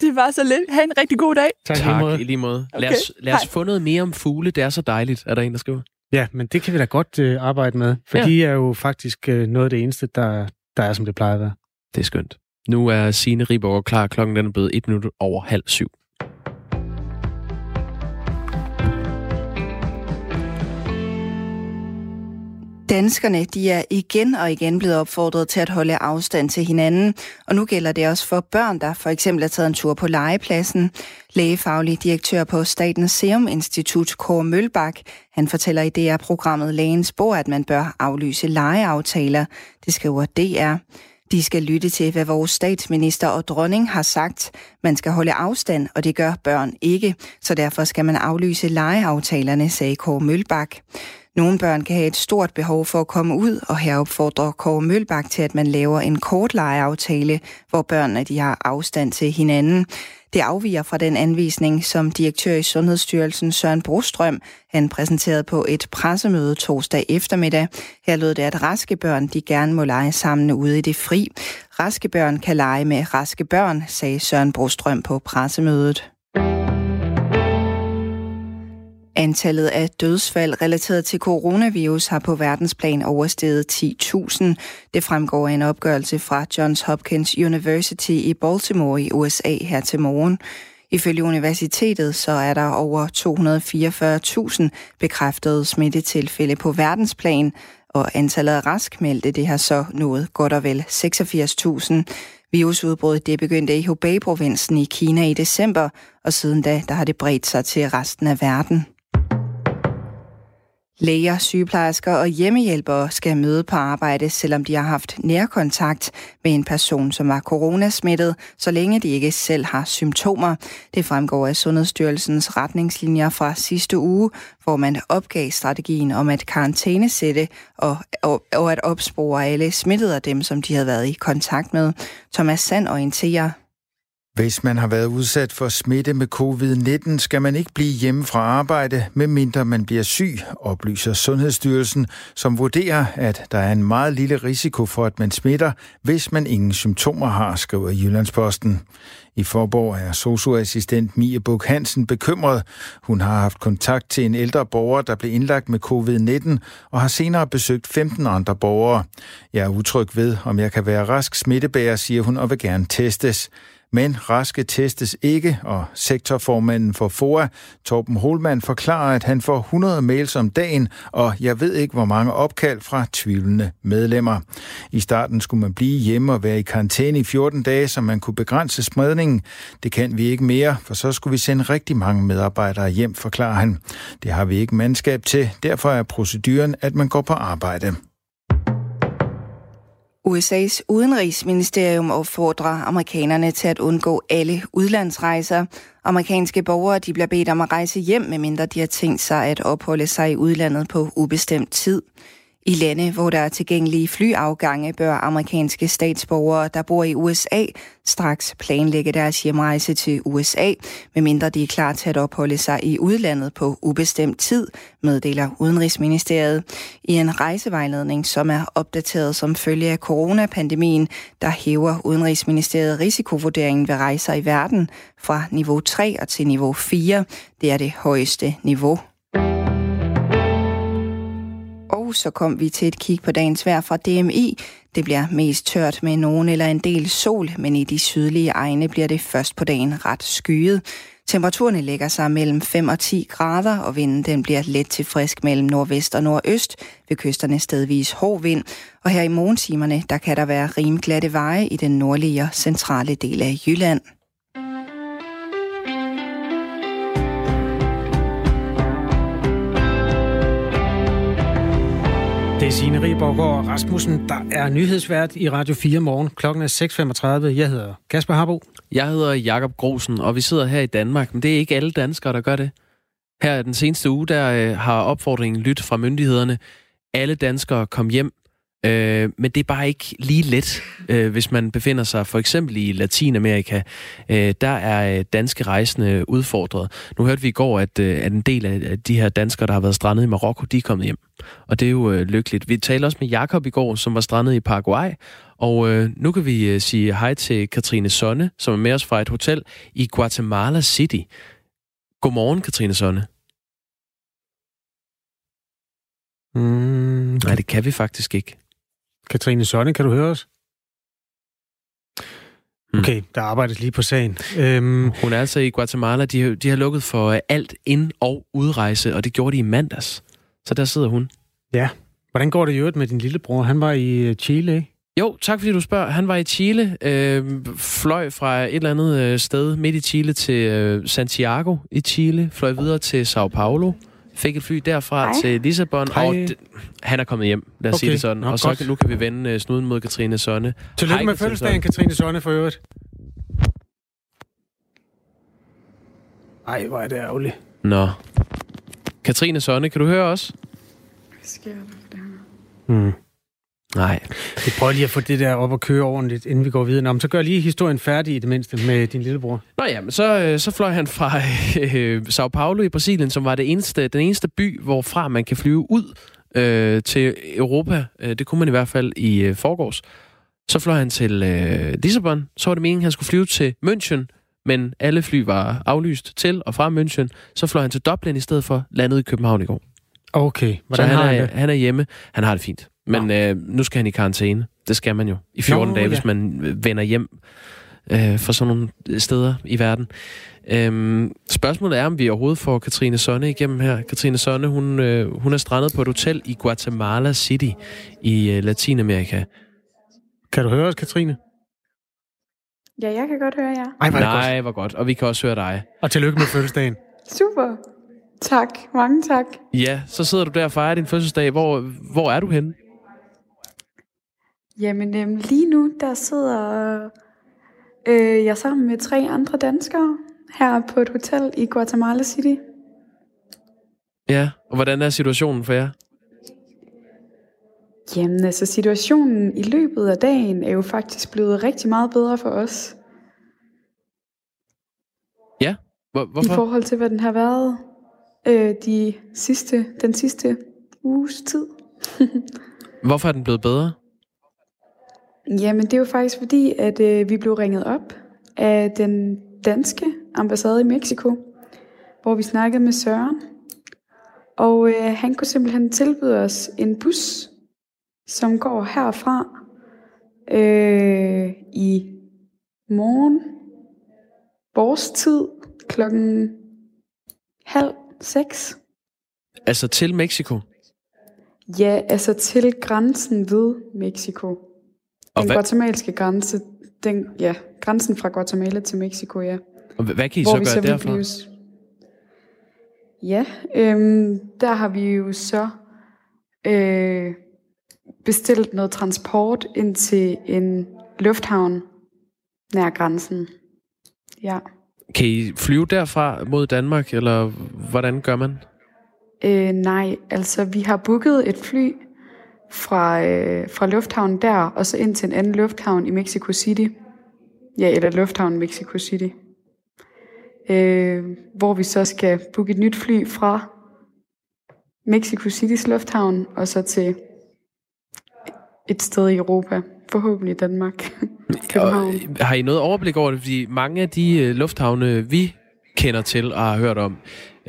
Speaker 10: Det var så lidt. Ha' en rigtig god dag.
Speaker 2: Tak, tak i lige måde. Okay. Lad os, lad os få noget mere om fugle. Det er så dejligt, er der en, der skriver.
Speaker 1: Ja, men det kan vi da godt uh, arbejde med, for ja. de er jo faktisk uh, noget af det eneste, der, der er, som det plejer at være.
Speaker 2: Det er skønt. Nu er Signe Riborg klar. Klokken den er blevet et minut over halv syv.
Speaker 11: Danskerne de er igen og igen blevet opfordret til at holde afstand til hinanden, og nu gælder det også for børn, der for eksempel har taget en tur på legepladsen. Lægefaglig direktør på Statens Serum Institut, Kåre Mølbak, han fortæller i DR-programmet Lægens Spor, at man bør aflyse legeaftaler. Det skriver DR. De skal lytte til, hvad vores statsminister og dronning har sagt. Man skal holde afstand, og det gør børn ikke. Så derfor skal man aflyse legeaftalerne, sagde Kåre Mølbak. Nogle børn kan have et stort behov for at komme ud, og her opfordrer Kåre Mølbak til, at man laver en kort lejeaftale, hvor børnene de har afstand til hinanden. Det afviger fra den anvisning, som direktør i Sundhedsstyrelsen Søren Brostrøm han præsenterede på et pressemøde torsdag eftermiddag. Her lød det, at raske børn de gerne må lege sammen ude i det fri. Raske børn kan lege med raske børn, sagde Søren Brostrøm på pressemødet. Antallet af dødsfald relateret til coronavirus har på verdensplan oversteget 10.000. Det fremgår af en opgørelse fra Johns Hopkins University i Baltimore i USA her til morgen. Ifølge universitetet så er der over 244.000 bekræftede smittetilfælde på verdensplan, og antallet af raskmeldte det har så nået godt og vel 86.000. Virusudbruddet det begyndte i Hubei-provinsen i Kina i december, og siden da der har det bredt sig til resten af verden. Læger, sygeplejersker og hjemmehjælpere skal møde på arbejde, selvom de har haft nærkontakt med en person, som var coronasmittet, så længe de ikke selv har symptomer. Det fremgår af Sundhedsstyrelsens retningslinjer fra sidste uge, hvor man opgav strategien om at karantænesætte og, og, og at opspore alle smittede af dem, som de havde været i kontakt med. Thomas Sand orienterer
Speaker 12: hvis man har været udsat for smitte med covid-19, skal man ikke blive hjemme fra arbejde, medmindre man bliver syg, oplyser Sundhedsstyrelsen, som vurderer, at der er en meget lille risiko for, at man smitter, hvis man ingen symptomer har, skriver Jyllandsposten. I Forborg er socioassistent Mie Buk Hansen bekymret. Hun har haft kontakt til en ældre borger, der blev indlagt med covid-19, og har senere besøgt 15 andre borgere. Jeg er utryg ved, om jeg kan være rask smittebærer, siger hun, og vil gerne testes. Men raske testes ikke, og sektorformanden for FOA, Torben Holmann, forklarer, at han får 100 mails om dagen, og jeg ved ikke, hvor mange opkald fra tvivlende medlemmer. I starten skulle man blive hjemme og være i karantæne i 14 dage, så man kunne begrænse spredningen. Det kan vi ikke mere, for så skulle vi sende rigtig mange medarbejdere hjem, forklarer han. Det har vi ikke mandskab til, derfor er proceduren, at man går på arbejde.
Speaker 11: USA's udenrigsministerium opfordrer amerikanerne til at undgå alle udlandsrejser. Amerikanske borgere de bliver bedt om at rejse hjem, medmindre de har tænkt sig at opholde sig i udlandet på ubestemt tid. I lande, hvor der er tilgængelige flyafgange, bør amerikanske statsborgere, der bor i USA, straks planlægge deres hjemrejse til USA, medmindre de er klar til at opholde sig i udlandet på ubestemt tid, meddeler Udenrigsministeriet. I en rejsevejledning, som er opdateret som følge af coronapandemien, der hæver Udenrigsministeriet risikovurderingen ved rejser i verden fra niveau 3 og til niveau 4. Det er det højeste niveau og så kom vi til et kig på dagens vejr fra DMI. Det bliver mest tørt med nogen eller en del sol, men i de sydlige egne bliver det først på dagen ret skyet. Temperaturerne lægger sig mellem 5 og 10 grader, og vinden den bliver let til frisk mellem nordvest og nordøst. Ved kysterne stedvis hård vind, og her i morgentimerne der kan der være rimglatte veje i den nordlige og centrale del af Jylland.
Speaker 1: Det er Signe Riborg Rasmussen, der er nyhedsvært i Radio 4 morgen. Klokken er 6.35. Jeg hedder Kasper Harbo.
Speaker 2: Jeg hedder Jakob Grosen, og vi sidder her i Danmark, men det er ikke alle danskere, der gør det. Her den seneste uge, der øh, har opfordringen lyttet fra myndighederne. Alle danskere kom hjem Øh, men det er bare ikke lige let, øh, hvis man befinder sig for eksempel i Latinamerika. Øh, der er øh, danske rejsende udfordret. Nu hørte vi i går, at, øh, at en del af de her danskere, der har været strandet i Marokko, de er kommet hjem. Og det er jo øh, lykkeligt. Vi talte også med Jakob i går, som var strandet i Paraguay. Og øh, nu kan vi øh, sige hej til Katrine Sonne, som er med os fra et hotel i Guatemala City. Godmorgen, Katrine Sonne. Mm. Nej, det kan vi faktisk ikke.
Speaker 1: Katrine Sonne, kan du høre os? Hmm. Okay, der arbejdes lige på sagen.
Speaker 2: Øhm... Hun er altså i Guatemala. De, de har lukket for alt ind- og udrejse, og det gjorde de i mandags. Så der sidder hun.
Speaker 1: Ja. Hvordan går det i øvrigt med din lillebror? Han var i øh, Chile, ikke?
Speaker 2: Jo, tak fordi du spørger. Han var i Chile, øh, fløj fra et eller andet øh, sted midt i Chile til øh, Santiago i Chile, fløj videre til Sao Paulo, fik et fly derfra Hej. til Lissabon, Hej. og d- han er kommet hjem, lad os okay. sige det sådan. Nå, og så godt. nu kan vi vende uh, snuden mod Katrine Sonne.
Speaker 1: Tillykke med fødselsdagen, Katrine Sonne, for øvrigt. Ej, hvor er det ærgerligt.
Speaker 2: Nå. Katrine Sonne, kan du høre os?
Speaker 13: Hvad sker der for det her? Hmm.
Speaker 2: Nej.
Speaker 1: Vi prøver lige at få det der op og køre ordentligt, inden vi går videre. Nå, men så gør lige historien færdig i det mindste med din lillebror.
Speaker 2: Nå ja, men så, øh, så fløj han fra øh, Sao Paulo i Brasilien, som var det eneste, den eneste by, hvorfra man kan flyve ud øh, til Europa. Øh, det kunne man i hvert fald i øh, forgårs. Så fløj han til øh, Lissabon. Så var det meningen, at han skulle flyve til München, men alle fly var aflyst til og fra München. Så fløj han til Dublin i stedet for, landet i København i går.
Speaker 1: Okay,
Speaker 2: hvordan så han, har han, er, han er hjemme. Han har det fint. Men øh, nu skal han i karantæne. Det skal man jo i 14 Nå, dage, ja. hvis man vender hjem øh, fra sådan nogle steder i verden. Øhm, spørgsmålet er, om vi overhovedet får Katrine Sonne igennem her. Katrine Sonne, hun, øh, hun er strandet på et hotel i Guatemala City i øh, Latinamerika.
Speaker 1: Kan du høre os, Katrine?
Speaker 13: Ja, jeg kan godt høre jer.
Speaker 2: Ej, hvor Nej, godt. hvor godt. Og vi kan også høre dig.
Speaker 1: Og tillykke med fødselsdagen.
Speaker 13: Super. Tak. Mange tak.
Speaker 2: Ja, så sidder du der og fejrer din fødselsdag. Hvor, hvor er du henne?
Speaker 13: Jamen, øhm, lige nu, der sidder øh, jeg sammen med tre andre danskere her på et hotel i Guatemala City.
Speaker 2: Ja, og hvordan er situationen for jer?
Speaker 13: Jamen, altså situationen i løbet af dagen er jo faktisk blevet rigtig meget bedre for os.
Speaker 2: Ja, Hvor, hvorfor?
Speaker 13: I forhold til, hvad den har været øh, de sidste, den sidste uges tid. [LAUGHS]
Speaker 2: hvorfor er den blevet bedre?
Speaker 13: Jamen, det er jo faktisk fordi, at øh, vi blev ringet op af den danske ambassade i Mexico, hvor vi snakkede med Søren. Og øh, han kunne simpelthen tilbyde os en bus, som går herfra øh, i morgen, vores tid, klokken halv seks.
Speaker 2: Altså til Mexico?
Speaker 13: Ja, altså til grænsen ved Mexico. Og den hvad? guatemalske grænse, den, ja, grænsen fra Guatemala til Mexico, ja.
Speaker 2: Og hvad kan I Hvor så gøre så derfra? Blives,
Speaker 13: ja, øhm, der har vi jo så øh, bestilt noget transport ind til en lufthavn nær grænsen. Ja.
Speaker 2: Kan I flyve derfra mod Danmark, eller hvordan gør man?
Speaker 13: Øh, nej, altså vi har booket et fly fra, øh, fra lufthavnen der, og så ind til en anden lufthavn i Mexico City. Ja, eller lufthavnen Mexico City. Øh, hvor vi så skal booke et nyt fly fra Mexico City's lufthavn, og så til et sted i Europa. Forhåbentlig Danmark. [LAUGHS]
Speaker 2: Og, har I noget overblik over det? Fordi mange af de øh, lufthavne, vi kender til og har hørt om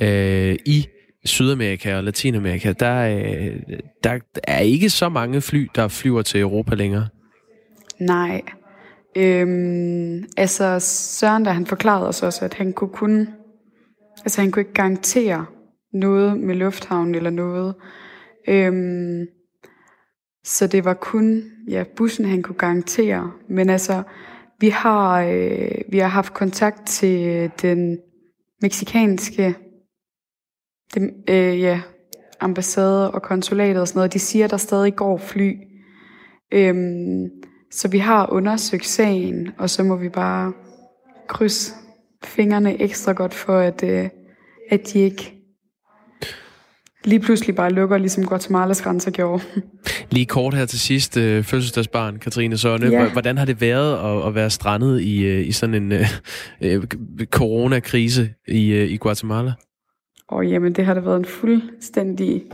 Speaker 2: øh, i Sydamerika og Latinamerika, der, øh, der er ikke så mange fly, der flyver til Europa længere.
Speaker 13: Nej. Øhm, altså Søren, der han forklarede os også, at han kunne kun, altså han kunne ikke garantere noget med lufthavnen eller noget. Øhm, så det var kun ja, bussen, han kunne garantere. Men altså, vi har, øh, vi har haft kontakt til den meksikanske det, øh, ja, ambassade og konsulatet og sådan noget. De siger, at der stadig går fly. Øhm, så vi har undersøgt sagen, og så må vi bare krydse fingrene ekstra godt for, at, øh, at de ikke lige pludselig bare lukker, ligesom Guatemalas grænser gjorde. [LAUGHS]
Speaker 2: Lige kort her til sidst, øh, fødselsdagsbarn, Katrine Sønne. Ja. Hvordan har det været at, at være strandet i, øh, i sådan en øh, øh, coronakrise i, øh, i Guatemala?
Speaker 13: Og jamen, det har da været en fuldstændig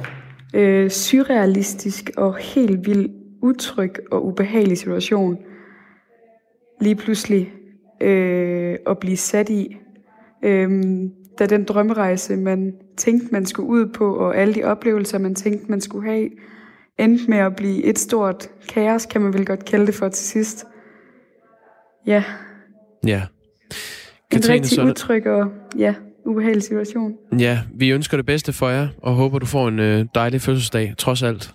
Speaker 13: øh, surrealistisk og helt vild utryg og ubehagelig situation. Lige pludselig øh, at blive sat i. Øh, da den drømmerejse, man tænkte, man skulle ud på, og alle de oplevelser, man tænkte, man skulle have, endte med at blive et stort kaos, kan man vel godt kalde det for til sidst. Ja.
Speaker 2: Ja.
Speaker 13: Katrine, en rigtig så... utryg og ja, ubehagelig situation.
Speaker 2: Ja, vi ønsker det bedste for jer, og håber, du får en øh, dejlig fødselsdag, trods alt.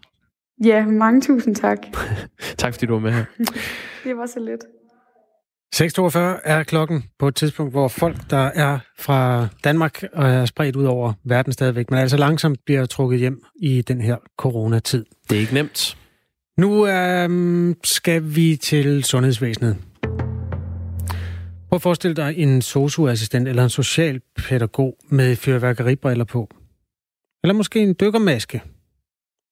Speaker 13: Ja, mange tusind tak. [LAUGHS]
Speaker 2: tak fordi du var med her. [LAUGHS]
Speaker 13: det var så lidt.
Speaker 1: 6.42 er klokken på et tidspunkt, hvor folk, der er fra Danmark og er spredt ud over verden stadigvæk, men altså langsomt bliver trukket hjem i den her coronatid.
Speaker 2: Det er ikke nemt.
Speaker 1: Nu øh, skal vi til sundhedsvæsenet. Prøv at forestille dig en socioassistent eller en socialpædagog med fyrværkeribriller på. Eller måske en dykkermaske,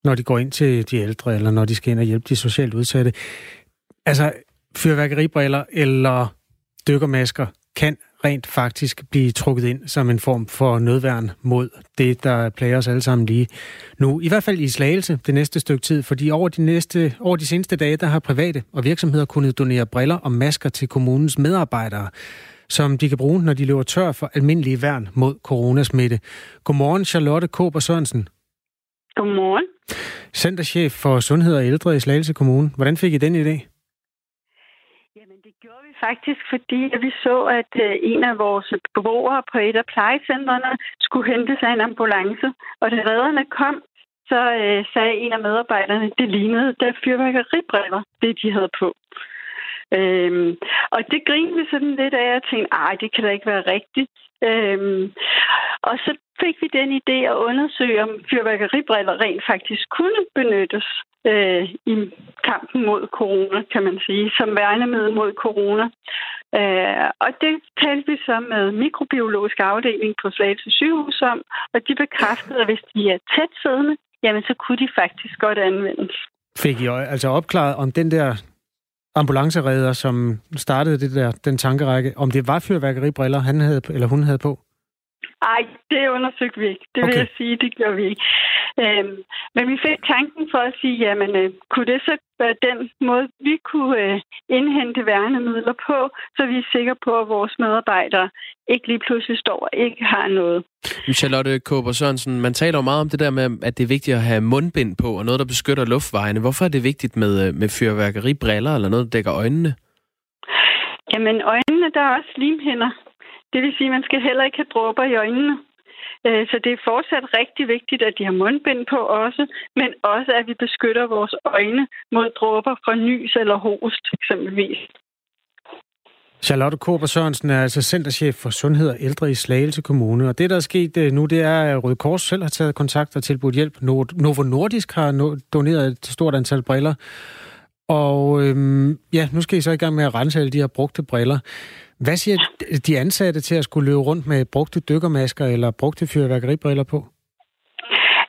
Speaker 1: når de går ind til de ældre, eller når de skal ind og hjælpe de socialt udsatte. Altså, fyrværkeribriller eller dykkermasker kan rent faktisk blive trukket ind som en form for nødværn mod det, der plager os alle sammen lige nu. I hvert fald i Slagelse det næste stykke tid, fordi over de, næste, over de seneste dage, der har private og virksomheder kunnet donere briller og masker til kommunens medarbejdere, som de kan bruge, når de løber tør for almindelige værn mod coronasmitte. Godmorgen, Charlotte Kåber Sørensen.
Speaker 14: Godmorgen.
Speaker 1: Centerchef for Sundhed og Ældre i Slagelse Kommune. Hvordan fik I den idé?
Speaker 14: Faktisk, fordi vi så, at øh, en af vores beboere på et af plejecentrene skulle hente sig en ambulance. Og da redderne kom, så øh, sagde en af medarbejderne, det lignede der fyrværkeribriller, det de havde på. Øhm, og det grinede vi sådan lidt af, og tænkte, ej, det kan da ikke være rigtigt. Øhm, og så fik vi den idé at undersøge, om fyrværkeribriller rent faktisk kunne benyttes øh, i kampen mod corona, kan man sige, som værnemiddel mod corona. Øh, og det talte vi så med mikrobiologisk afdeling på Slagelse sygehus om, og de bekræftede, at hvis de er tæt siddende, jamen så kunne de faktisk godt anvendes.
Speaker 1: Fik I altså opklaret om den der ambulanceredder, som startede det der, den tankerække, om det var fyrværkeribriller, han havde, eller hun havde på?
Speaker 14: Nej, det undersøgte vi ikke. Det vil okay. jeg sige, det gjorde vi ikke. Øhm, men vi fik tanken for at sige, jamen, øh, kunne det så være den måde, vi kunne øh, indhente værnemidler på, så vi er sikre på, at vores medarbejdere ikke lige pludselig står og ikke har noget.
Speaker 2: Charlotte Kåber Sørensen, man taler jo meget om det der med, at det er vigtigt at have mundbind på, og noget, der beskytter luftvejene. Hvorfor er det vigtigt med, øh, med fyrværkeribriller, eller noget, der dækker øjnene?
Speaker 14: Jamen, øjnene, der er også limhinder. Det vil sige, at man skal heller ikke have dråber i øjnene. Øh, så det er fortsat rigtig vigtigt, at de har mundbind på også, men også, at vi beskytter vores øjne mod dråber fra nys eller host eksempelvis.
Speaker 1: Charlotte Kåber Sørensen er altså centerchef for Sundhed og Ældre i Slagelse Kommune. Og det, der er sket øh, nu, det er, at Røde Kors selv har taget kontakt og tilbudt hjælp. Novo Nordisk har doneret et stort antal briller. Og øhm, ja, nu skal I så i gang med at rense alle de her brugte briller. Hvad siger de ansatte til at skulle løbe rundt med brugte dykkermasker eller brugte fyrværkeribriller på?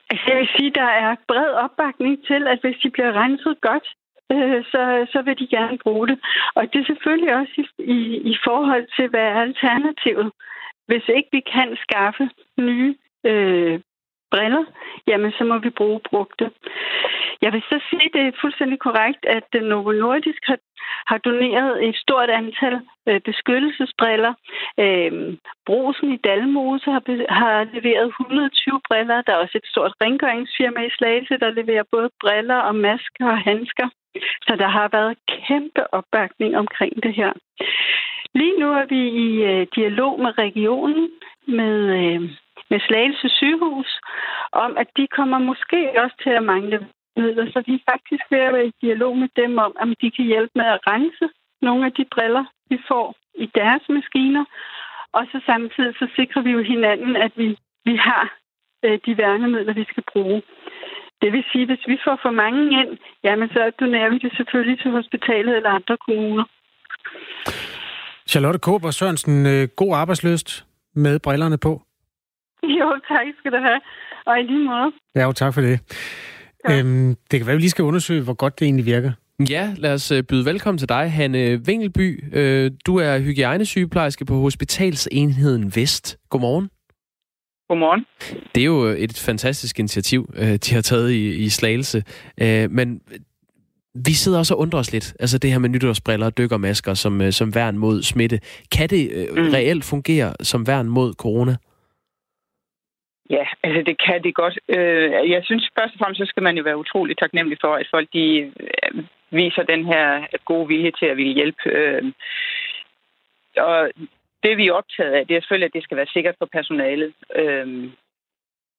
Speaker 14: Altså, jeg vil sige, der er bred opbakning til, at hvis de bliver renset godt, øh, så, så vil de gerne bruge det. Og det er selvfølgelig også i, i, i forhold til, hvad er alternativet. Hvis ikke vi kan skaffe nye øh, briller, jamen så må vi bruge brugte. Jeg vil så sige, at det er fuldstændig korrekt, at øh, Novo Nordisk har, har doneret et stort antal øh, beskyttelsesbriller. Øh, Brosen i Dalmose har, har leveret 120 briller. Der er også et stort rengøringsfirma i Slagelse, der leverer både briller og masker og handsker. Så der har været kæmpe opbakning omkring det her. Lige nu er vi i øh, dialog med regionen, med, øh, med Slagelse sygehus, om at de kommer måske også til at mangle midler, så vi er faktisk ved at være i dialog med dem om, om de kan hjælpe med at rense nogle af de briller, vi får i deres maskiner. Og så samtidig så sikrer vi jo hinanden, at vi, vi har øh, de værnemidler, vi skal bruge. Det vil sige, at hvis vi får for mange ind, jamen så donerer vi det selvfølgelig til hospitalet eller andre kommuner.
Speaker 1: Charlotte Kåber Sørensen, øh, god arbejdsløst med brillerne på. [LAUGHS]
Speaker 14: Jo, tak skal du have. Og i lige måde.
Speaker 1: Ja, jo, tak for det. Ja. Øhm, det kan være, at vi lige skal undersøge, hvor godt det egentlig virker.
Speaker 2: Ja, lad os øh, byde velkommen til dig, Hanne Vingelby. Øh, du er hygiejnesygeplejerske på Hospitalsenheden Vest. Godmorgen.
Speaker 15: Godmorgen.
Speaker 2: Det er jo et fantastisk initiativ, øh, de har taget i, i Slagelse. Men vi sidder også og undrer os lidt. Altså det her med nytårsbriller og dykkermasker som, som værn mod smitte. Kan det mm. reelt fungere som værn mod corona?
Speaker 15: Ja, altså det kan det godt. Øh, jeg synes først og fremmest, så skal man jo være utrolig taknemmelig for, at folk de øh, viser den her gode vilje til at ville hjælpe. Øh, og det vi er optaget af, det er selvfølgelig, at det skal være sikkert for personalet.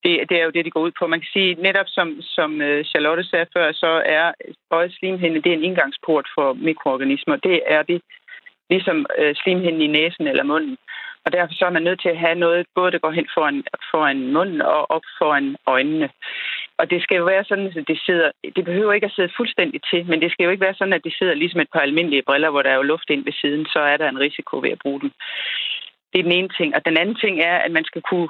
Speaker 15: Det, det er jo det, de går ud på. Man kan sige, netop som, som Charlotte sagde før, så er både slimhinde, det er en indgangsport for mikroorganismer. Det er det, ligesom slimhinden i næsen eller munden. Og derfor så er man nødt til at have noget, både der går hen foran, foran munden og op foran øjnene. Og det skal jo være sådan, at det sidder, det behøver ikke at sidde fuldstændig til, men det skal jo ikke være sådan, at det sidder ligesom et par almindelige briller, hvor der er jo luft ind ved siden, så er der en risiko ved at bruge dem. Det er den ene ting. Og den anden ting er, at man skal kunne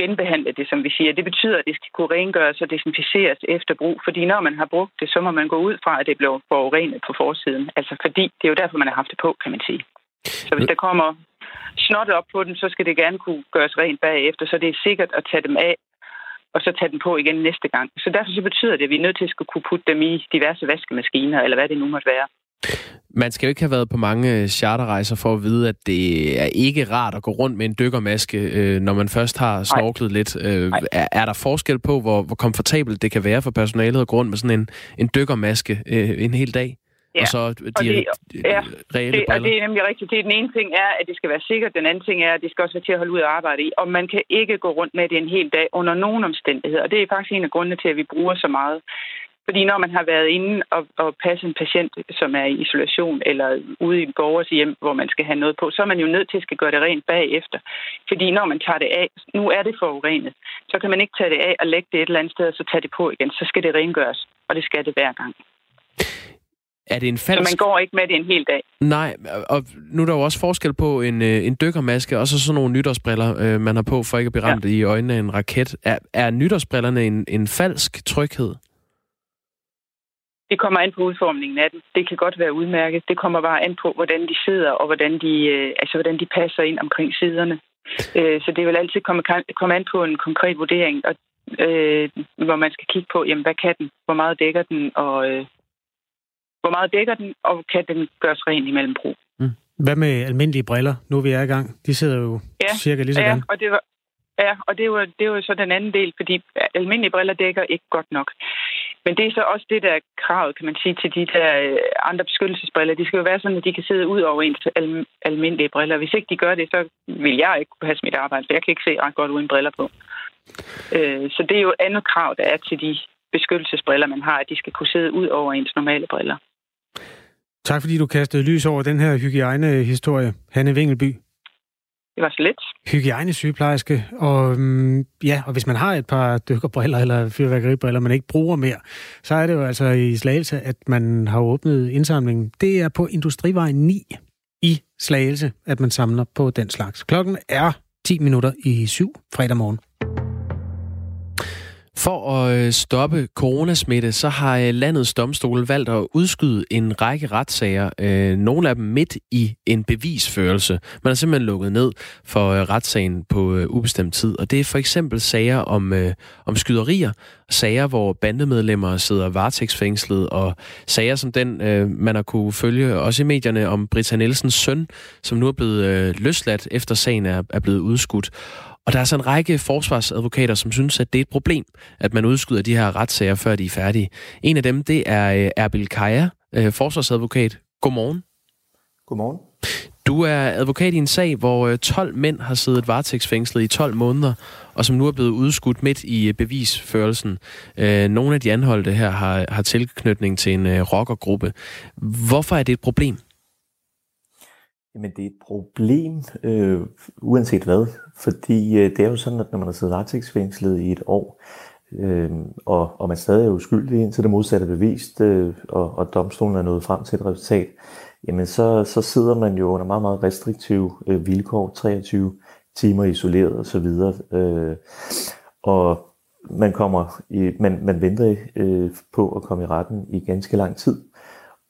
Speaker 15: genbehandle det, som vi siger. Det betyder, at det skal kunne rengøres og desinficeres efter brug, fordi når man har brugt det, så må man gå ud fra, at det bliver forurenet på forsiden. Altså fordi det er jo derfor, man har haft det på, kan man sige. Så hvis der kommer snottet op på den, så skal det gerne kunne gøres rent bagefter, så det er sikkert at tage dem af, og så tage den på igen næste gang. Så derfor så betyder det, at vi er nødt til at skulle kunne putte dem i diverse vaskemaskiner, eller hvad det nu måtte være.
Speaker 2: Man skal jo ikke have været på mange charterrejser for at vide, at det er ikke rart at gå rundt med en dykkermaske, øh, når man først har snorklet lidt. Øh, er, er der forskel på, hvor, hvor komfortabelt det kan være for personalet at gå rundt med sådan en, en dykkermaske øh, en hel dag?
Speaker 15: Ja.
Speaker 2: Og så de og det,
Speaker 15: ja,
Speaker 2: reelle
Speaker 15: det, og det er nemlig rigtigt. Det, den ene ting er, at det skal være sikkert. Den anden ting er, at det skal også være til at holde ud og arbejde i. Og man kan ikke gå rundt med det en hel dag under nogen omstændigheder. Og det er faktisk en af grundene til, at vi bruger så meget. Fordi når man har været inde og, og passe en patient, som er i isolation eller ude i en borgers hjem, hvor man skal have noget på, så er man jo nødt til at skal gøre det rent bagefter. Fordi når man tager det af, nu er det forurenet, så kan man ikke tage det af og lægge det et eller andet sted og så tage det på igen. Så skal det rengøres, og det skal det hver gang.
Speaker 2: Er det en falsk...
Speaker 15: Så man går ikke med det en hel dag.
Speaker 2: Nej, og nu er der jo også forskel på en, øh, en dykkermaske og så sådan nogle nytårsbriller, øh, man har på for ikke at blive ramt ja. i øjnene af en raket. Er, er nytårsbrillerne en, en falsk tryghed?
Speaker 15: Det kommer an på udformningen af den. Det kan godt være udmærket. Det kommer bare an på, hvordan de sidder, og hvordan de, øh, altså, hvordan de passer ind omkring siderne. Så det vil altid komme, komme an på en konkret vurdering, og, øh, hvor man skal kigge på, jamen, hvad kan den? Hvor meget dækker den? Og, øh, hvor meget dækker den, og kan den gøres ren imellem brug. Mm.
Speaker 1: Hvad med almindelige briller, nu vi er i gang? De sidder jo ja, cirka lige sådan.
Speaker 15: Ja, og det var, Ja, og det er, jo, det er jo så den anden del, fordi almindelige briller dækker ikke godt nok. Men det er så også det, der er kravet, kan man sige, til de der øh, andre beskyttelsesbriller. De skal jo være sådan, at de kan sidde ud over ens al- almindelige briller. Hvis ikke de gør det, så vil jeg ikke kunne passe mit arbejde, for jeg kan ikke se ret godt uden briller på. Øh, så det er jo et andet krav, der er til de beskyttelsesbriller, man har, at de skal kunne sidde ud over ens normale briller.
Speaker 1: Tak fordi du kastede lys over den her hygiejnehistorie, Hanne Vingelby.
Speaker 15: Det var så lidt.
Speaker 1: Hygiejnesygeplejerske, og mm, ja, og hvis man har et par dykkerbriller eller fyrværkeribriller, man ikke bruger mere, så er det jo altså i Slagelse, at man har åbnet indsamlingen. Det er på Industrivej 9 i Slagelse, at man samler på den slags. Klokken er 10 minutter i syv fredag morgen.
Speaker 2: For at øh, stoppe coronasmitte, så har øh, landets domstol valgt at udskyde en række retssager. Øh, nogle af dem midt i en bevisførelse. Man har simpelthen lukket ned for øh, retssagen på ubestemt tid. Og det er for eksempel sager om, om skyderier, sager, hvor bandemedlemmer sidder varetægtsfængslet, og sager som den, man har kunne følge også i medierne om Britta Nielsens søn, som nu er blevet løsladt efter sagen er, er blevet udskudt. Og der er så en række forsvarsadvokater, som synes, at det er et problem, at man udskyder de her retssager, før de er færdige. En af dem, det er øh, Erbil Kaja, øh, forsvarsadvokat. Godmorgen.
Speaker 16: Godmorgen.
Speaker 2: Du er advokat i en sag, hvor 12 øh, mænd har siddet varetægtsfængslet i 12 måneder, og som nu er blevet udskudt midt i bevisførelsen. Nogle af de anholdte her har, har tilknytning til en rockergruppe. Hvorfor er det et problem?
Speaker 16: Jamen det er et problem, øh, uanset hvad. Fordi øh, det er jo sådan, at når man har siddet varetægtsfængslet i et år, øh, og, og man stadig er uskyldig indtil det modsatte er bevist, øh, og, og domstolen er nået frem til et resultat, jamen så, så sidder man jo under meget, meget restriktive øh, vilkår, 23 timer isoleret osv. Øh, og man kommer i, man, man venter øh, på at komme i retten i ganske lang tid.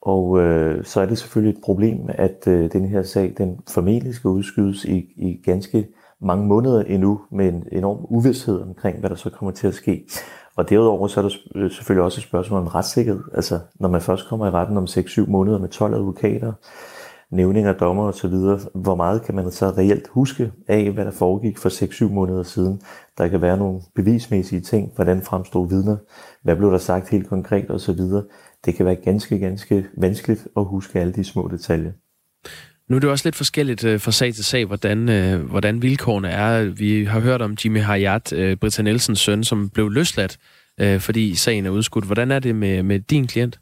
Speaker 16: Og øh, så er det selvfølgelig et problem, at øh, den her sag, den formentlig skal udskydes i, i ganske mange måneder endnu, med en enorm uvidshed omkring, hvad der så kommer til at ske. Og derudover så er der øh, selvfølgelig også et spørgsmål om retssikkerhed. Altså, når man først kommer i retten om 6-7 måneder med 12 advokater, nævninger, dommer osv., hvor meget kan man så reelt huske af, hvad der foregik for 6-7 måneder siden? Der kan være nogle bevismæssige ting, hvordan fremstod vidner, hvad blev der sagt helt konkret osv. Det kan være ganske, ganske vanskeligt at huske alle de små detaljer.
Speaker 2: Nu er det også lidt forskelligt øh, fra sag til sag, hvordan, øh, hvordan vilkårene er. Vi har hørt om Jimmy Hayat, øh, Britta Nielsens søn, som blev løsladt, øh, fordi sagen er udskudt. Hvordan er det med, med din klient?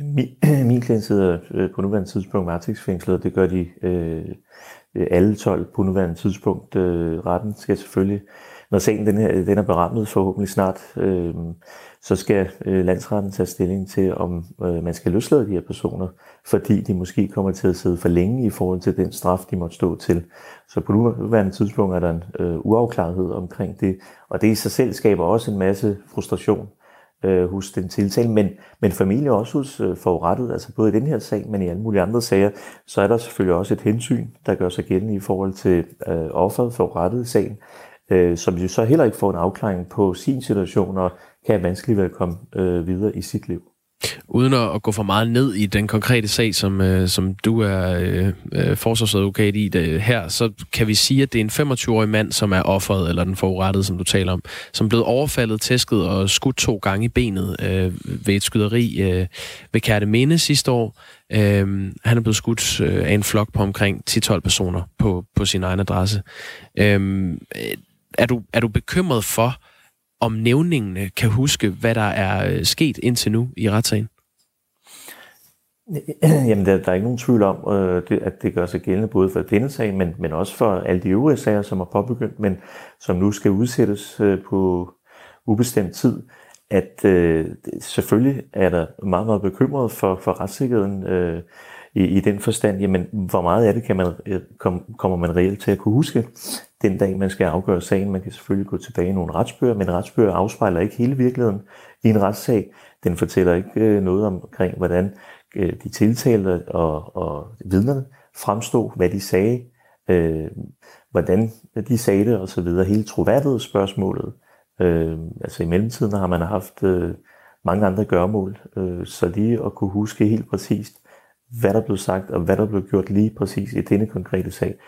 Speaker 16: Min, [CLEARS THROAT] min klient sidder øh, på nuværende tidspunkt varetægtsfængslet, og det gør de øh, øh alle 12 på nuværende tidspunkt. Øh, retten skal selvfølgelig, når sagen den, her, den er berammet forhåbentlig snart, øh, så skal øh, landsretten tage stilling til, om øh, man skal løslade de her personer, fordi de måske kommer til at sidde for længe i forhold til den straf, de måtte stå til. Så på nuværende tidspunkt er der en øh, uafklarethed omkring det, og det i sig selv skaber også en masse frustration øh, hos den tiltalte, men, men familie også hos øh, forurettet, altså både i den her sag, men i alle mulige andre sager, så er der selvfølgelig også et hensyn, der gør sig gældende i forhold til øh, offeret forurettet i sagen, øh, som jo så heller ikke får en afklaring på sin situation, og kan vanskeligt vel komme øh, videre i sit liv.
Speaker 2: Uden at gå for meget ned i den konkrete sag, som, øh, som du er øh, øh forsvarsadvokat i det, her, så kan vi sige, at det er en 25-årig mand, som er offeret, eller den forurettede, som du taler om, som blev overfaldet, tæsket og skudt to gange i benet øh, ved et skyderi øh, ved Kærte Minde sidste år. Øh, han er blevet skudt øh, af en flok på omkring 10-12 personer på, på sin egen adresse. Øh, er, du, er du bekymret for, om nævningene kan huske, hvad der er øh, sket indtil nu i retssagen? [CLEARS THROAT]
Speaker 16: Jamen, der, der er ikke nogen tvivl om, øh, det, at det gør sig gældende både for denne sag, men, men også for alle de øvrige sager, som er påbegyndt, men som nu skal udsættes øh, på ubestemt tid, at øh, selvfølgelig er der meget, meget bekymret for, for retssikkerheden øh, i, i den forstand, jamen, hvor meget af det kan man, øh, kom, kommer man reelt til at kunne huske den dag, man skal afgøre sagen. Man kan selvfølgelig gå tilbage i nogle retsbøger, men retsbøger afspejler ikke hele virkeligheden i en retssag. Den fortæller ikke øh, noget omkring, hvordan øh, de tiltalte og, og vidnerne fremstod, hvad de sagde, øh, hvordan de sagde det osv. Hele troværdighedsspørgsmålet. Øh, altså i mellemtiden har man haft øh, mange andre gørmål, øh, så lige at kunne huske helt præcist, hvad der blev sagt, og hvad der blev gjort lige præcis i denne konkrete sag,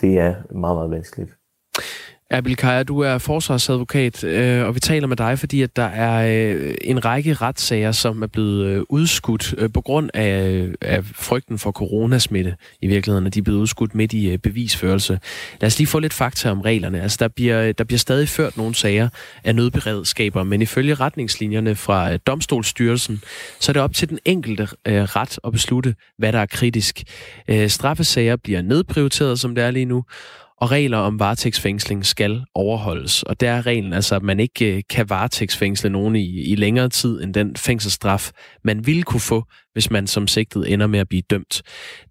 Speaker 16: det er meget, meget vanskeligt.
Speaker 2: Erbil Kaja, du er forsvarsadvokat, øh, og vi taler med dig, fordi at der er øh, en række retssager, som er blevet øh, udskudt øh, på grund af, øh, af frygten for coronasmitte i virkeligheden, at de er blevet udskudt midt i øh, bevisførelse. Lad os lige få lidt fakta om reglerne. Altså, der bliver, der bliver stadig ført nogle sager af nødberedskaber, men ifølge retningslinjerne fra øh, Domstolsstyrelsen, så er det op til den enkelte øh, ret at beslutte, hvad der er kritisk. Øh, straffesager bliver nedprioriteret, som det er lige nu, og regler om varetægtsfængsling skal overholdes. Og der er reglen altså, at man ikke øh, kan varetægtsfængsle nogen i, i længere tid end den fængselsstraf, man ville kunne få, hvis man som sigtet ender med at blive dømt.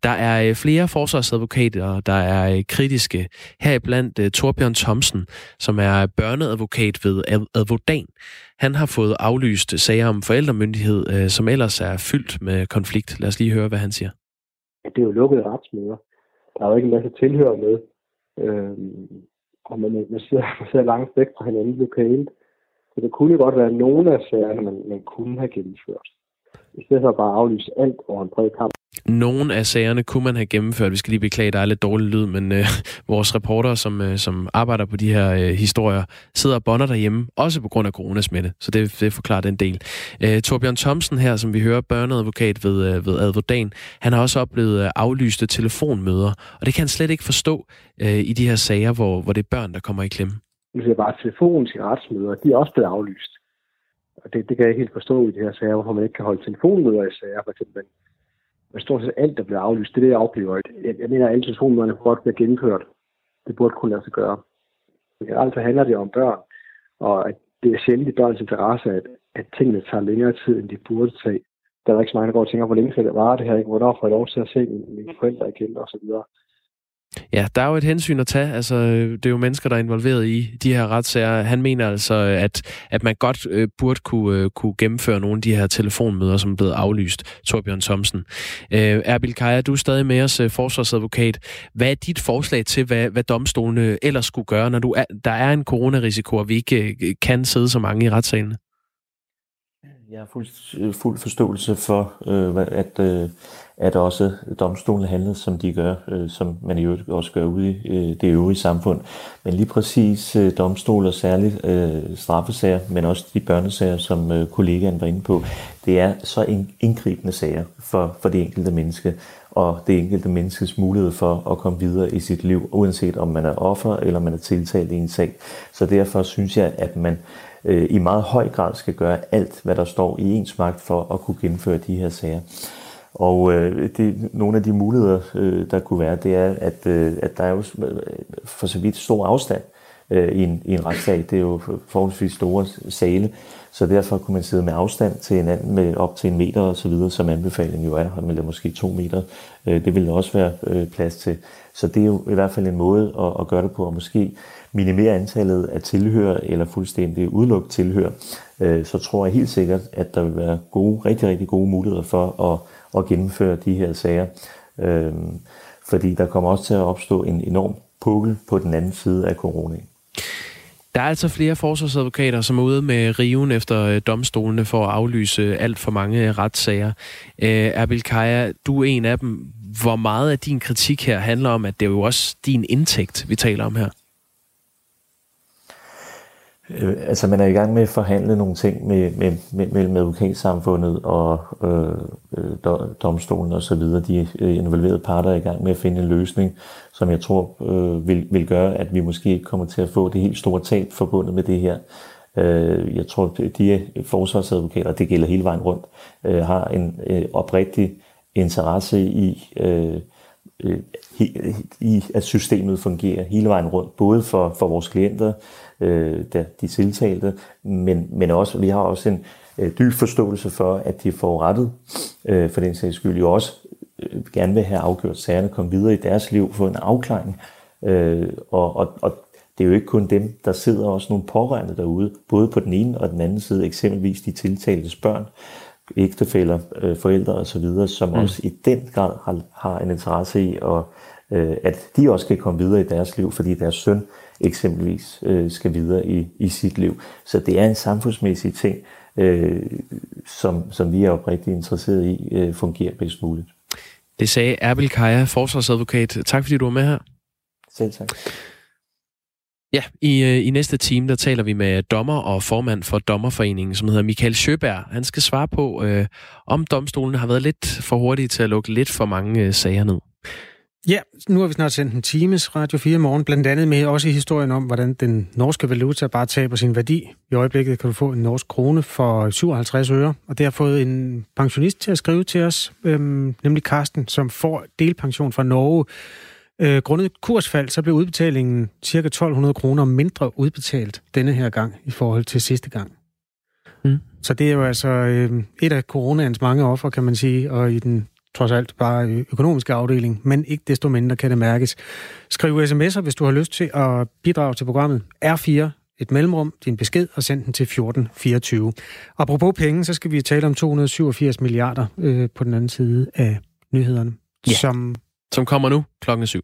Speaker 2: Der er øh, flere forsvarsadvokater, der er øh, kritiske. Heriblandt Torbjørn Thomsen, som er børneadvokat ved Advodan. Han har fået aflyst sager om forældremyndighed, som ellers er fyldt med konflikt. Lad os lige høre, hvad han siger.
Speaker 17: Det er jo lukkede retsmøder. Der er jo ikke en masse tilhører med. Øh, og man, man, sidder, [LAUGHS] man sidder langt væk fra hinanden lokalt. Så det kunne godt være nogle af sagerne, man, man kunne have gennemført. I stedet for bare at aflyse alt over en bred kamp.
Speaker 2: Nogle af sagerne kunne man have gennemført. Vi skal lige beklage, der er lidt dårlig lyd, men øh, [LAUGHS] vores reporter, som, øh, som arbejder på de her øh, historier, sidder og bonder derhjemme, også på grund af coronasmitte. Så det, det forklarer den del. Øh, Torbjørn Thomsen her, som vi hører, børneadvokat ved, øh, ved Advodan, han har også oplevet øh, aflyste telefonmøder, og det kan han slet ikke forstå øh, i de her sager, hvor, hvor det er børn, der kommer i klemme.
Speaker 17: Det er bare telefon til retsmøder, de er også blevet aflyst. Og det, det kan jeg ikke helt forstå i de her sager, hvorfor man ikke kan holde telefonmøder i sager, for eksempel men stort set alt, der bliver aflyst, det er det, jeg oplever. Jeg, jeg mener, at alle telefonmøderne burde blive gennemført. Det burde kunne lade sig gøre. Men så handler det om børn, og at det er sjældent i børns interesse, at, at tingene tager længere tid, end de burde tage. Der er ikke så mange, der går og tænker, hvor længe skal det vare det her, ikke? hvornår får jeg lov til at se mine forældre igen, og så videre.
Speaker 2: Ja, der er jo et hensyn at tage. Altså, øh, det er jo mennesker, der er involveret i de her retssager. Han mener altså, øh, at, at man godt øh, burde kunne, øh, kunne gennemføre nogle af de her telefonmøder, som er blevet aflyst, Torbjørn Thomsen. Øh, Erbil Kaja, du er stadig med os, øh, forsvarsadvokat. Hvad er dit forslag til, hvad, hvad domstolene ellers skulle gøre, når du er, der er en coronarisiko, og vi ikke øh, kan sidde så mange i retssalene?
Speaker 16: Jeg har fuld, øh, fuld forståelse for, øh, at, øh, at også domstolen handler, som de gør, øh, som man i øvrigt også gør ude i øh, det øvrige samfund. Men lige præcis øh, domstol og særligt øh, straffesager, men også de børnesager, som øh, kollegaen var inde på, det er så indgribende sager for, for det enkelte menneske og det enkelte menneskes mulighed for at komme videre i sit liv, uanset om man er offer eller man er tiltalt i en sag. Så derfor synes jeg, at man øh, i meget høj grad skal gøre alt, hvad der står i ens magt for at kunne gennemføre de her sager. Og øh, det, nogle af de muligheder, øh, der kunne være, det er, at, øh, at der er jo for så vidt stor afstand øh, i, en, i en retssag. Det er jo forholdsvis store sale, så derfor kunne man sidde med afstand til hinanden med op til en meter og så videre, som anbefalingen jo er, eller måske to meter. Øh, det ville der også være øh, plads til. Så det er jo i hvert fald en måde at, at gøre det på, og måske minimere antallet af tilhør eller fuldstændig udelukke tilhør, øh, så tror jeg helt sikkert, at der vil være gode, rigtig, rigtig gode muligheder for at, at gennemføre de her sager. Øh, fordi der kommer også til at opstå en enorm pukkel på den anden side af corona.
Speaker 2: Der er altså flere forsvarsadvokater, som er ude med riven efter øh, domstolene for at aflyse øh, alt for mange øh, retssager. Øh, Abil Kaja, du er en af dem. Hvor meget af din kritik her handler om, at det er jo også din indtægt, vi taler om her?
Speaker 16: Øh, altså man er i gang med at forhandle nogle ting med, med, med, mellem advokatsamfundet og øh, øh, do, domstolen og så videre. De øh, involverede parter er i gang med at finde en løsning, som jeg tror øh, vil, vil gøre, at vi måske ikke kommer til at få det helt store tab forbundet med det her. Øh, jeg tror, de forsvarsadvokater, det gælder hele vejen rundt, øh, har en øh, oprigtig interesse i, øh, øh, i, at systemet fungerer hele vejen rundt, både for, for vores klienter, øh, der, de tiltalte, men, men også, vi har også en øh, dyb forståelse for, at de får rettet, øh, for den sags skyld jo også øh, gerne vil have afgjort sagerne, komme videre i deres liv, få en afklaring. Øh, og, og, og det er jo ikke kun dem, der sidder også nogle pårørende derude, både på den ene og den anden side, eksempelvis de tiltaltes børn, ægtefæller, øh, forældre osv., som mm. også i den grad har, har en interesse i, at, øh, at de også kan komme videre i deres liv, fordi deres søn eksempelvis øh, skal videre i, i sit liv. Så det er en samfundsmæssig ting, øh, som, som vi er oprigtigt interesseret i, øh, fungerer bedst muligt.
Speaker 2: Det sagde Erbil Kaja, forsvarsadvokat. Tak fordi du var med her.
Speaker 16: Selv tak.
Speaker 2: Ja, i, øh, i næste time, der taler vi med dommer og formand for Dommerforeningen, som hedder Michael Sjøberg. Han skal svare på, øh, om domstolen har været lidt for hurtige til at lukke lidt for mange øh, sager ned.
Speaker 1: Ja, nu har vi snart sendt en times Radio 4 morgen, blandt andet med også i historien om, hvordan den norske valuta bare taber sin værdi. I øjeblikket kan du få en norsk krone for 57 øre, og det har fået en pensionist til at skrive til os, øhm, nemlig Karsten, som får delpension fra Norge. Øh, grundet kursfald, så blev udbetalingen ca. 1200 kroner mindre udbetalt denne her gang i forhold til sidste gang.
Speaker 2: Mm.
Speaker 1: Så det er jo altså øh, et af coronaens mange offer, kan man sige, og i den trods alt bare økonomiske afdeling, men ikke desto mindre kan det mærkes. Skriv sms'er, hvis du har lyst til at bidrage til programmet. R4, et mellemrum, din besked, og send den til 1424. Apropos penge, så skal vi tale om 287 milliarder øh, på den anden side af nyhederne.
Speaker 2: Ja.
Speaker 1: Som,
Speaker 2: som kommer nu klokken 7.